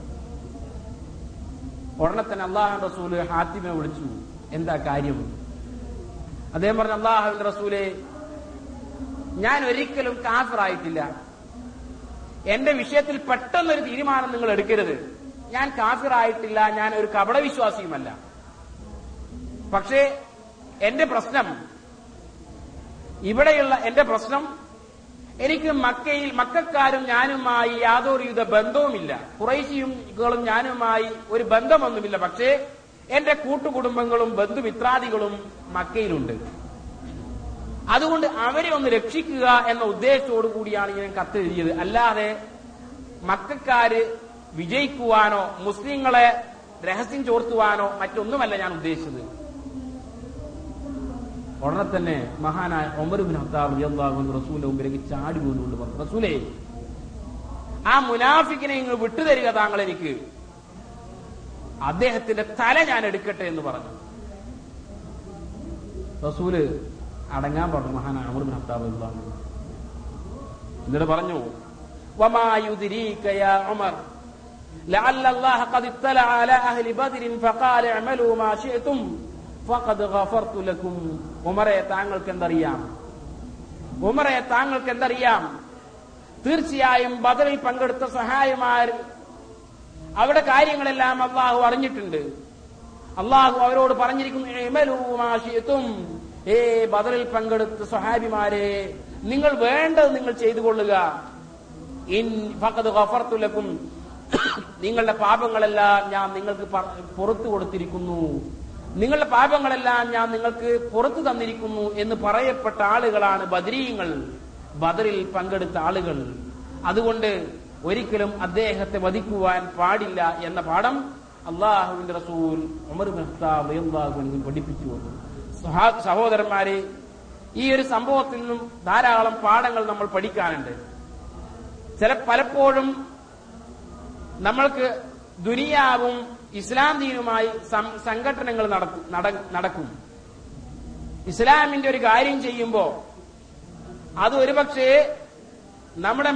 ഉടനെ തന്നെ അള്ളാഹു റസൂൽ ഹാത്തിബിനെ വിളിച്ചു. എന്താ കാര്യം? അദ്ദേഹം പറഞ്ഞ അള്ളാഹുവിന്റെ റസൂലെ ഞാൻ ഒരിക്കലും കാഫിറായിട്ടില്ല. എന്റെ വിഷയത്തിൽ പെട്ടെന്നൊരു തീരുമാനം നിങ്ങൾ എടുക്കരുത്. ഞാൻ കാഫിറായിട്ടില്ല ഞാൻ ഒരു കപടവിശ്വാസിയുമല്ല. പക്ഷേ എന്റെ പ്രശ്നം ഇവിടെയുള്ള എന്റെ പ്രശ്നം എനിക്ക് മക്കയിൽ മക്കാരും ഞാനുമായി യാതൊരുവിധ ബന്ധവുമില്ല. കുറേശിയും ഞാനുമായി ഒരു ബന്ധമൊന്നുമില്ല. പക്ഷേ എന്റെ കൂട്ടുകുടുംബങ്ങളും ബന്ധുമിത്രാദികളും മക്കയിലുണ്ട്. അതുകൊണ്ട് അവരെ ഒന്ന് രക്ഷിക്കുക എന്ന ഉദ്ദേശത്തോടു കൂടിയാണ് ഞാൻ കത്തെഴുതിയത്. അല്ലാതെ മക്കാര് വിജയിക്കുവാനോ മുസ്ലിങ്ങളെ രഹസ്യം ചോർത്തുവാനോ മറ്റൊന്നുമല്ല ഞാൻ ഉദ്ദേശിച്ചത്. ഉടനെ തന്നെ മഹാനായ ഒമർബിൻ ഹത്താബ് മുമ്പിലേക്ക് ചാടി വീണുകൊണ്ട് പറഞ്ഞു റസൂലേ ആ മുനാഫിക്കിനെ നിങ്ങൾ വിട്ടുതരിക താങ്കൾ എനിക്ക്. അദ്ദേഹത്തിന്റെ തല ഞാൻ എടുക്കട്ടെ എന്ന് പറഞ്ഞു. റസൂൽ അടങ്ങാൻ പറഞ്ഞു മഹാനായ ഒമർബിൻ ഹത്താബ് റളിയല്ലാഹു അൻഹു. എന്നിട്ട് പറഞ്ഞു وما يدريك يا عمر لعل الله قد اطلع على أهل بدر فقال اعملوا ما شئتم فقد غفرت لكم ഉമറെ താങ്കൾക്ക് എന്തറിയാം ഉമറെ താങ്കൾക്ക് എന്തറിയാം തീർച്ചയായും ബദറിൽ പങ്കെടുത്ത സഹായമാർ അവിടെ കാര്യങ്ങളെല്ലാം അള്ളാഹു അറിഞ്ഞിട്ടുണ്ട് അള്ളാഹു അവരോട് പറഞ്ഞിരിക്കുന്നു "ഇഅ്മലൂ മാ ശിഅ്തും." ഏ ബദറിൽ പങ്കെടുത്ത സഹാബിമാരെ നിങ്ങൾ വേണ്ടത് നിങ്ങൾ ചെയ്തു കൊള്ളുക ഇൻ ഫഖദ് ഗഫർതു ലക്കും നിങ്ങളുടെ പാപങ്ങളെല്ലാം ഞാൻ നിങ്ങൾക്ക് പുറത്തു കൊടുത്തിരിക്കുന്നു. നിങ്ങളുടെ പാപങ്ങളെല്ലാം ഞാൻ നിങ്ങൾക്ക് പുറത്തു തന്നിരിക്കുന്നു എന്ന് പറയപ്പെട്ട ആളുകളാണ് ബദരീയങ്ങൾ ബദറിൽ പങ്കെടുത്ത ആളുകൾ. അതുകൊണ്ട് ഒരിക്കലും അദ്ദേഹത്തെ വധിക്കുവാൻ പാടില്ല എന്ന പാഠം അള്ളാഹുവിന്റെ റസൂൽ ഉമർ മെഹ്താബ് പഠിപ്പിച്ചു സഹാ- സഹോദരന്മാരെ ഈ ഒരു സംഭവത്തിൽ നിന്നും ധാരാളം പാഠങ്ങൾ നമ്മൾ പഠിക്കാനുണ്ട്. ചില പലപ്പോഴും നമ്മൾക്ക് ദുനിയാവും ഇസ്ലാം ദീനുമായി സംഘടനകൾ നടക്കും. ഇസ്ലാമിന്റെ ഒരു കാര്യം ചെയ്യുമ്പോ അത് ഒരുപക്ഷെ നമ്മുടെ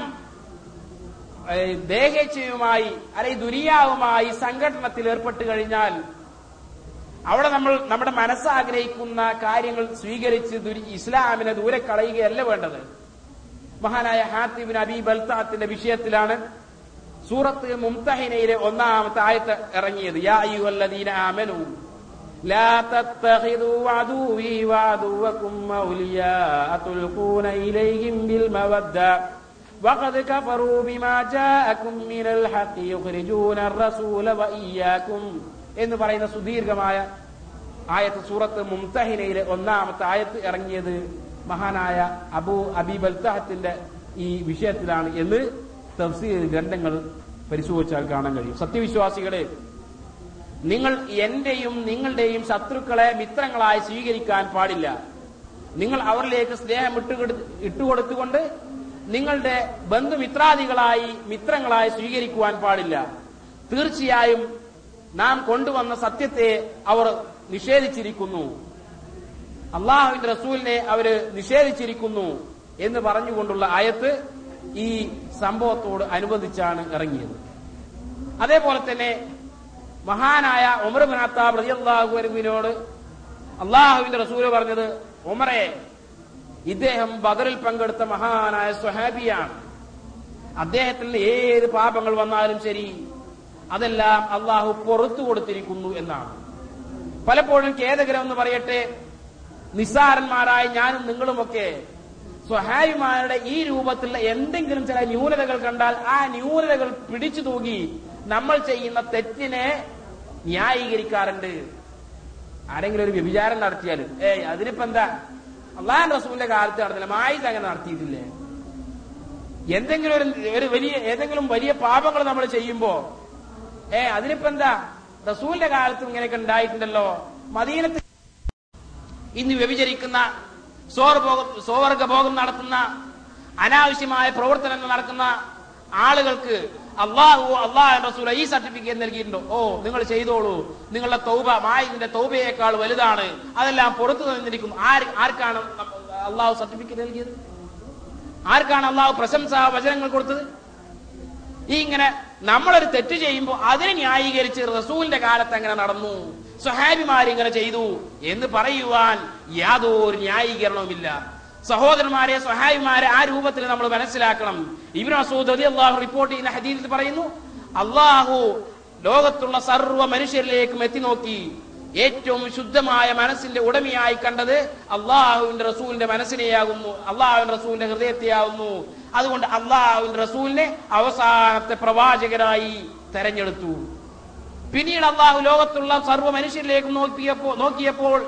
ദേഹേച്ഛയുമായി അല്ലെങ്കിൽ ദുനിയാവുമായി സംഘടനത്തിൽ ഏർപ്പെട്ട് കഴിഞ്ഞാൽ അവിടെ നമ്മൾ നമ്മുടെ മനസ്സാഗ്രഹിക്കുന്ന കാര്യങ്ങൾ സ്വീകരിച്ച് ദുരി- ഇസ്ലാമിനെ ദൂരെ കളയുകയല്ല വേണ്ടത് മഹാനായ ഹാത്തിബിൻ അബി ബൽത്താത്തിന്റെ വിഷയത്തിലാണ് സൂറത്ത് മുംതഹിനയിലെ ഒന്നാമത്തെ ആയത്ത് ഇറങ്ങിയത് യാ അയ്യുഹല്ലദീന ആമനു لا تتخذوا عدوي وعدوكم أولياء تلقون إليهم بالمودة وقد كفروا بما جاءكم من الحق يخرجون الرسول وإياكم എന്ന് പറയുന്ന സുദീർഘമായ ആയത്ത് സൂറത്ത് മുംതഹിനയിലെ ഒന്നാമത്തെ ആയത്ത് ഇറങ്ങിയത് മഹാനായ അബു അബീബ് അൽത്തഹത്തിന്റെ ഈ വിഷയത്തിലാണ് എന്ന് തഫ്സീർ ഗ്രന്ഥങ്ങൾ പരിശോധിച്ചാൽ കാണാൻ കഴിയും. സത്യവിശ്വാസികളെ നിങ്ങൾ എന്റെയും നിങ്ങളുടെയും ശത്രുക്കളെ മിത്രങ്ങളായി സ്വീകരിക്കാൻ പാടില്ല. നിങ്ങൾ അവരിലേക്ക് സ്നേഹം ഇട്ടു ഇട്ടുകൊടുത്തുകൊണ്ട് നിങ്ങളുടെ ബന്ധുമിത്രാദികളായി മിത്രങ്ങളായി സ്വീകരിക്കുവാൻ പാടില്ല. തീർച്ചയായും നാം കൊണ്ടുവന്ന സത്യത്തെ അവർ നിഷേധിച്ചിരിക്കുന്നു. അള്ളാഹുവിന്റെ റസൂലിനെ അവർ നിഷേധിച്ചിരിക്കുന്നു എന്ന് പറഞ്ഞുകൊണ്ടുള്ള ആയത്ത് ഈ സംഭവത്തോട് അനുബന്ധിച്ചാണ് ഇറങ്ങിയത്. അതേപോലെ തന്നെ മഹാനായ ഉമർ ബിൻ ഖത്താബ് റളിയല്ലാഹു അരുവിനോട് അള്ളാഹുവിന്റെ റസൂൽ പറഞ്ഞത് ഉമറെ ഇദ്ദേഹം ബദറിൽ പങ്കെടുത്ത മഹാനായ സ്വഹാബിയാണ്. അദ്ദേഹത്തിൽ ഏത് പാപങ്ങൾ വന്നാലും ശരി അതെല്ലാം അള്ളാഹു പുറത്തു കൊടുത്തിരിക്കുന്നു എന്നാണ്. പലപ്പോഴും ഖേദകരം എന്ന് പറയട്ടെ നിസ്സാരന്മാരായ ഞാനും നിങ്ങളുമൊക്കെ സ്വഹായിമാരുടെ ഈ രൂപത്തിലുള്ള എന്തെങ്കിലും ചില ന്യൂനതകൾ കണ്ടാൽ ആ ന്യൂനതകൾ പിടിച്ചു തൂകി നമ്മൾ ചെയ്യുന്ന തെറ്റിനെ ന്യായീകരിക്കാറുണ്ട്. ആരെങ്കിലും ഒരു വ്യഭിചാരം നടത്തിയാലും ഏയ് അതിനിപ്പോ എന്താ? അള്ളാഹൻ റസൂലിന്റെ കാലത്ത് നടന്നില്ല മായിത് അങ്ങനെ നടത്തിയിട്ടില്ലേ? എന്തെങ്കിലും ഒരു വലിയ ഏതെങ്കിലും വലിയ പാപങ്ങൾ നമ്മൾ ചെയ്യുമ്പോ ഏ അതിനിപ്പോ എന്താ? റസൂലിന്റെ കാലത്തും ഇങ്ങനെയൊക്കെ ഉണ്ടായിട്ടുണ്ടല്ലോ. മദീനത്ത് ഇന്ന് വ്യഭിചരിക്കുന്ന സോർഭോഗം സോവർഗഭോഗം നടത്തുന്ന അനാവശ്യമായ പ്രവർത്തനങ്ങൾ നടക്കുന്ന ആളുകൾക്ക് അള്ളാഹു അള്ളാഹു റസൂൽ ഈ സർട്ടിഫിക്കറ്റ് നൽകിയിട്ടുണ്ടോ? ഓ നിങ്ങൾ ചെയ്തോളൂ. നിങ്ങളുടെ തൗബ മായിന്റെ തൗബയേക്കാൾ വലുതാണ്. അതെല്ലാം പുറത്തു നിന്നിരിക്കും. ആര് ആർക്കാണ് അള്ളാഹു സർട്ടിഫിക്കറ്റ് നൽകിയത്? ആർക്കാണ് അള്ളാഹു പ്രശംസ വചനങ്ങൾ കൊടുത്തത്? ഈ ഇങ്ങനെ നമ്മളൊരു തെറ്റ് ചെയ്യുമ്പോൾ അതിനെ ന്യായീകരിച്ച് റസൂലിന്റെ കാലത്ത് അങ്ങനെ നടന്നു. സ്വഹാബിമാർ ഇങ്ങനെ ചെയ്തു. എന്ന് പറയുവാൻ യാതൊരു ന്യായീകരണവുമില്ല. സഹോദരന്മാരെ സ്വഹാബിമാരെ ആ രൂപത്തിൽ നമ്മൾ മനസ്സിലാക്കണം. ഇബ്നു മസൂദ് അള്ളാഹു റിപ്പോർട്ട് ചെയ്യുന്ന ഹദീസിൽ പറയുന്നു അള്ളാഹു ലോകത്തുള്ള സർവ മനുഷ്യരിലേക്കും എത്തി നോക്കി. ഏറ്റവും ശുദ്ധമായ മനസ്സിന്റെ ഉടമയായി കണ്ടത് അള്ളാഹുവിന്റെ റസൂലിന്റെ മനസ്സിനെയാകുന്നു അള്ളാഹുവിന്റെ റസൂലിന്റെ ഹൃദയത്തെയാകുന്നു. അതുകൊണ്ട് അള്ളാഹു റസൂലിനെ അവസാനത്തെ പ്രവാചകരായി തെരഞ്ഞെടുത്തു. പിന്നീട് അള്ളാഹു ലോകത്തുള്ള സർവ മനുഷ്യരിലേക്ക് നോക്കിയപ്പോ നോക്കിയപ്പോൾ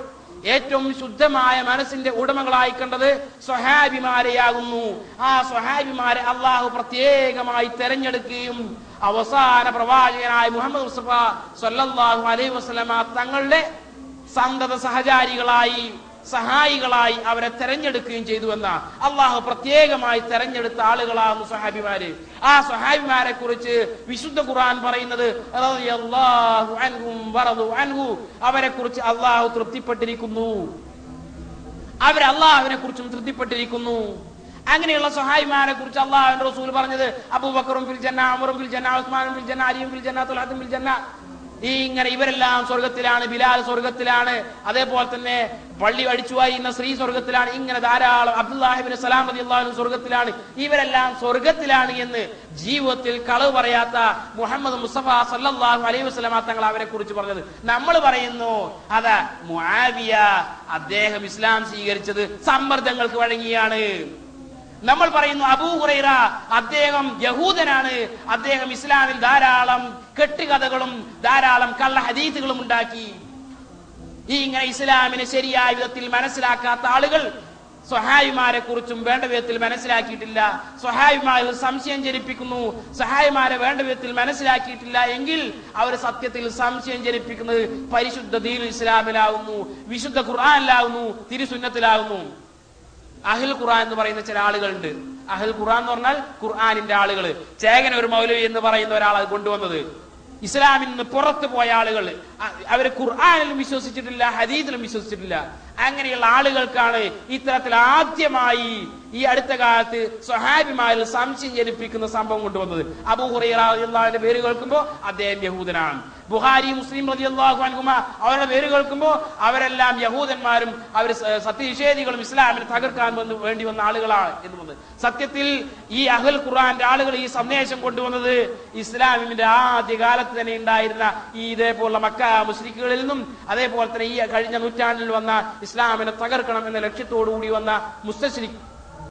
ഏറ്റവും ശുദ്ധമായ മനസ്സിന്റെ ഉടമകളായി കണ്ടത് സ്വഹാബിമാരെയാകുന്നു. ആ സ്വഹാബിമാരെ അള്ളാഹു പ്രത്യേകമായി തെരഞ്ഞെടുക്കുകയും അവസാന പ്രവാചകനായ മുഹമ്മദ് മുസ്തഫ അലൈഹി വസ്ലമ തങ്ങളുടെ സന്തത സഹചാരികളായി സഹായികളായി അവരെ തെരഞ്ഞെടുക്കുകയും ചെയ്തു എന്ന. അള്ളാഹു പ്രത്യേകമായി തെരഞ്ഞെടുത്ത ആളുകളാണ് സഹാബിമാര്. ആ സഹാബിമാരെ കുറിച്ച് വിശുദ്ധ ഖുർആൻ പറയുന്നത് അവരെ കുറിച്ച് അള്ളാഹു തൃപ്തിപ്പെട്ടിരിക്കുന്നു. അവർ അള്ളാഹുവിനെ കുറിച്ചും തൃപ്തിപ്പെട്ടിരിക്കുന്നു. അങ്ങനെയുള്ള സഹായിമാരെ കുറിച്ച് അള്ളാഹുവിന്റെ റസൂൽ പറഞ്ഞത് അബൂബക്കറും ഫിൽ ജന്ന അമറും ഫിൽ ജന്ന ഉസ്മാനും ഫിൽ ജന്ന അലിയും ഫിൽ ജന്ന തുലാത്തും ഫിൽ ജന്ന. ഈ ഇങ്ങനെ ഇവരെല്ലാം സ്വർഗത്തിലാണ് ബിലാൽ സ്വർഗത്തിലാണ് അതേപോലെ തന്നെ പള്ളി അടിച്ചുവായി ഇന്ന സ്ത്രീ സ്വർഗത്തിലാണ് ഇങ്ങനെ ധാരാളം അബ്ദുല്ലാഹിബിന് സലാം അലി അള്ളാഹു സ്വർഗത്തിലാണ് ഇവരെല്ലാം സ്വർഗത്തിലാണ് എന്ന് ജീവിതത്തിൽ കളവ് പറയാത്ത മുഹമ്മദ് മുസ്തഫ സല്ലല്ലാഹു അലൈഹി വസല്ലമ തങ്ങൾ അവരെ കുറിച്ച് പറഞ്ഞത്. നമ്മൾ പറയുന്നു അതാ മുആവിയ അദ്ദേഹം ഇസ്ലാം സ്വീകരിച്ചത് സമ്മർദ്ദങ്ങൾക്ക് വഴങ്ങിയാണ്. നമ്മൾ പറയുന്നു അബൂ ഹുറൈറ അദ്ദേഹം യഹൂദനാണ്. അദ്ദേഹം ഇസ്ലാമിൽ ധാരാളം കെട്ടുകഥകളും ധാരാളം കള്ള ഹദീത്തുകളും ഉണ്ടാക്കി. ഈ ഇങ്ങനെ ഇസ്ലാമിനെ ശരിയായ വിധത്തിൽ മനസ്സിലാക്കാത്ത ആളുകൾ സ്വഹായിമാരെ കുറിച്ചും വേണ്ട വിധത്തിൽ മനസ്സിലാക്കിയിട്ടില്ല. സ്വഹായിമാരിൽ സംശയം ജനിപ്പിക്കുന്നു. സഹായിമാരെ വേണ്ട വിധത്തിൽ മനസ്സിലാക്കിയിട്ടില്ല എങ്കിൽ അവർ സത്യത്തിൽ സംശയം ജനിപ്പിക്കുന്നത് പരിശുദ്ധ ദീൻ ഇസ്ലാമിലാവുന്നു വിശുദ്ധ ഖുർആാനിലാവുന്നു തിരുസുന്നത്തിലാവുന്നു. അഹിൽ ഖുറാൻ എന്ന് പറയുന്ന ചില ആളുകളുണ്ട്. അഹിൽ ഖുറാൻ എന്ന് പറഞ്ഞാൽ ഖുർആാനിന്റെ ആളുകൾ ചേകന ഒരു മൗലവി എന്ന് പറയുന്ന ഒരാൾ അത് കൊണ്ടുവന്നത്. ഇസ്ലാമിൽ നിന്ന് പുറത്തു പോയ ആളുകൾ അവർ ഖുർആാനിലും വിശ്വസിച്ചിട്ടില്ല ഹദീദിലും വിശ്വസിച്ചിട്ടില്ല. അങ്ങനെയുള്ള ആളുകൾക്കാണ് ഇത്തരത്തിൽ ആദ്യമായി ഈ അടുത്ത കാലത്ത് സ്വഹാബിമാരിൽ സംശയം ജനിപ്പിക്കുന്ന സംഭവം കൊണ്ടുവന്നത്. അബൂ ഹുറൈറിന്റെ പേര് കേൾക്കുമ്പോൾ അദ്ദേഹം യഹൂദനാണ്. ബുഹാരി മുസ്ലിം റളിയല്ലാഹു അൻഹുമ അവരുടെ പേര് കേൾക്കുമ്പോൾ അവരെല്ലാം യഹൂദന്മാരും അവർ സത്യനിഷേധികളും ഇസ്ലാമിനെ തകർക്കാൻ വന്ന് വേണ്ടി വന്ന ആളുകളാണ് എന്ന് വന്നത് സത്യത്തിൽ ഈ അഹൽ ഖുർആന്റെ ആളുകൾ ഈ സന്ദേശം കൊണ്ടുവന്നത് ഇസ്ലാമിന്റെ ആദ്യ കാലത്ത് തന്നെ ഉണ്ടായിരുന്ന ഈ ഇതേപോലുള്ള മക്ക മുസ്ലിക്കുകളിൽ നിന്നും അതേപോലെ തന്നെ ഈ കഴിഞ്ഞ നൂറ്റാണ്ടിൽ വന്ന ഇസ്ലാമിനെ തകർക്കണം എന്ന ലക്ഷ്യത്തോടു കൂടി വന്ന മുസ്തശ്രീ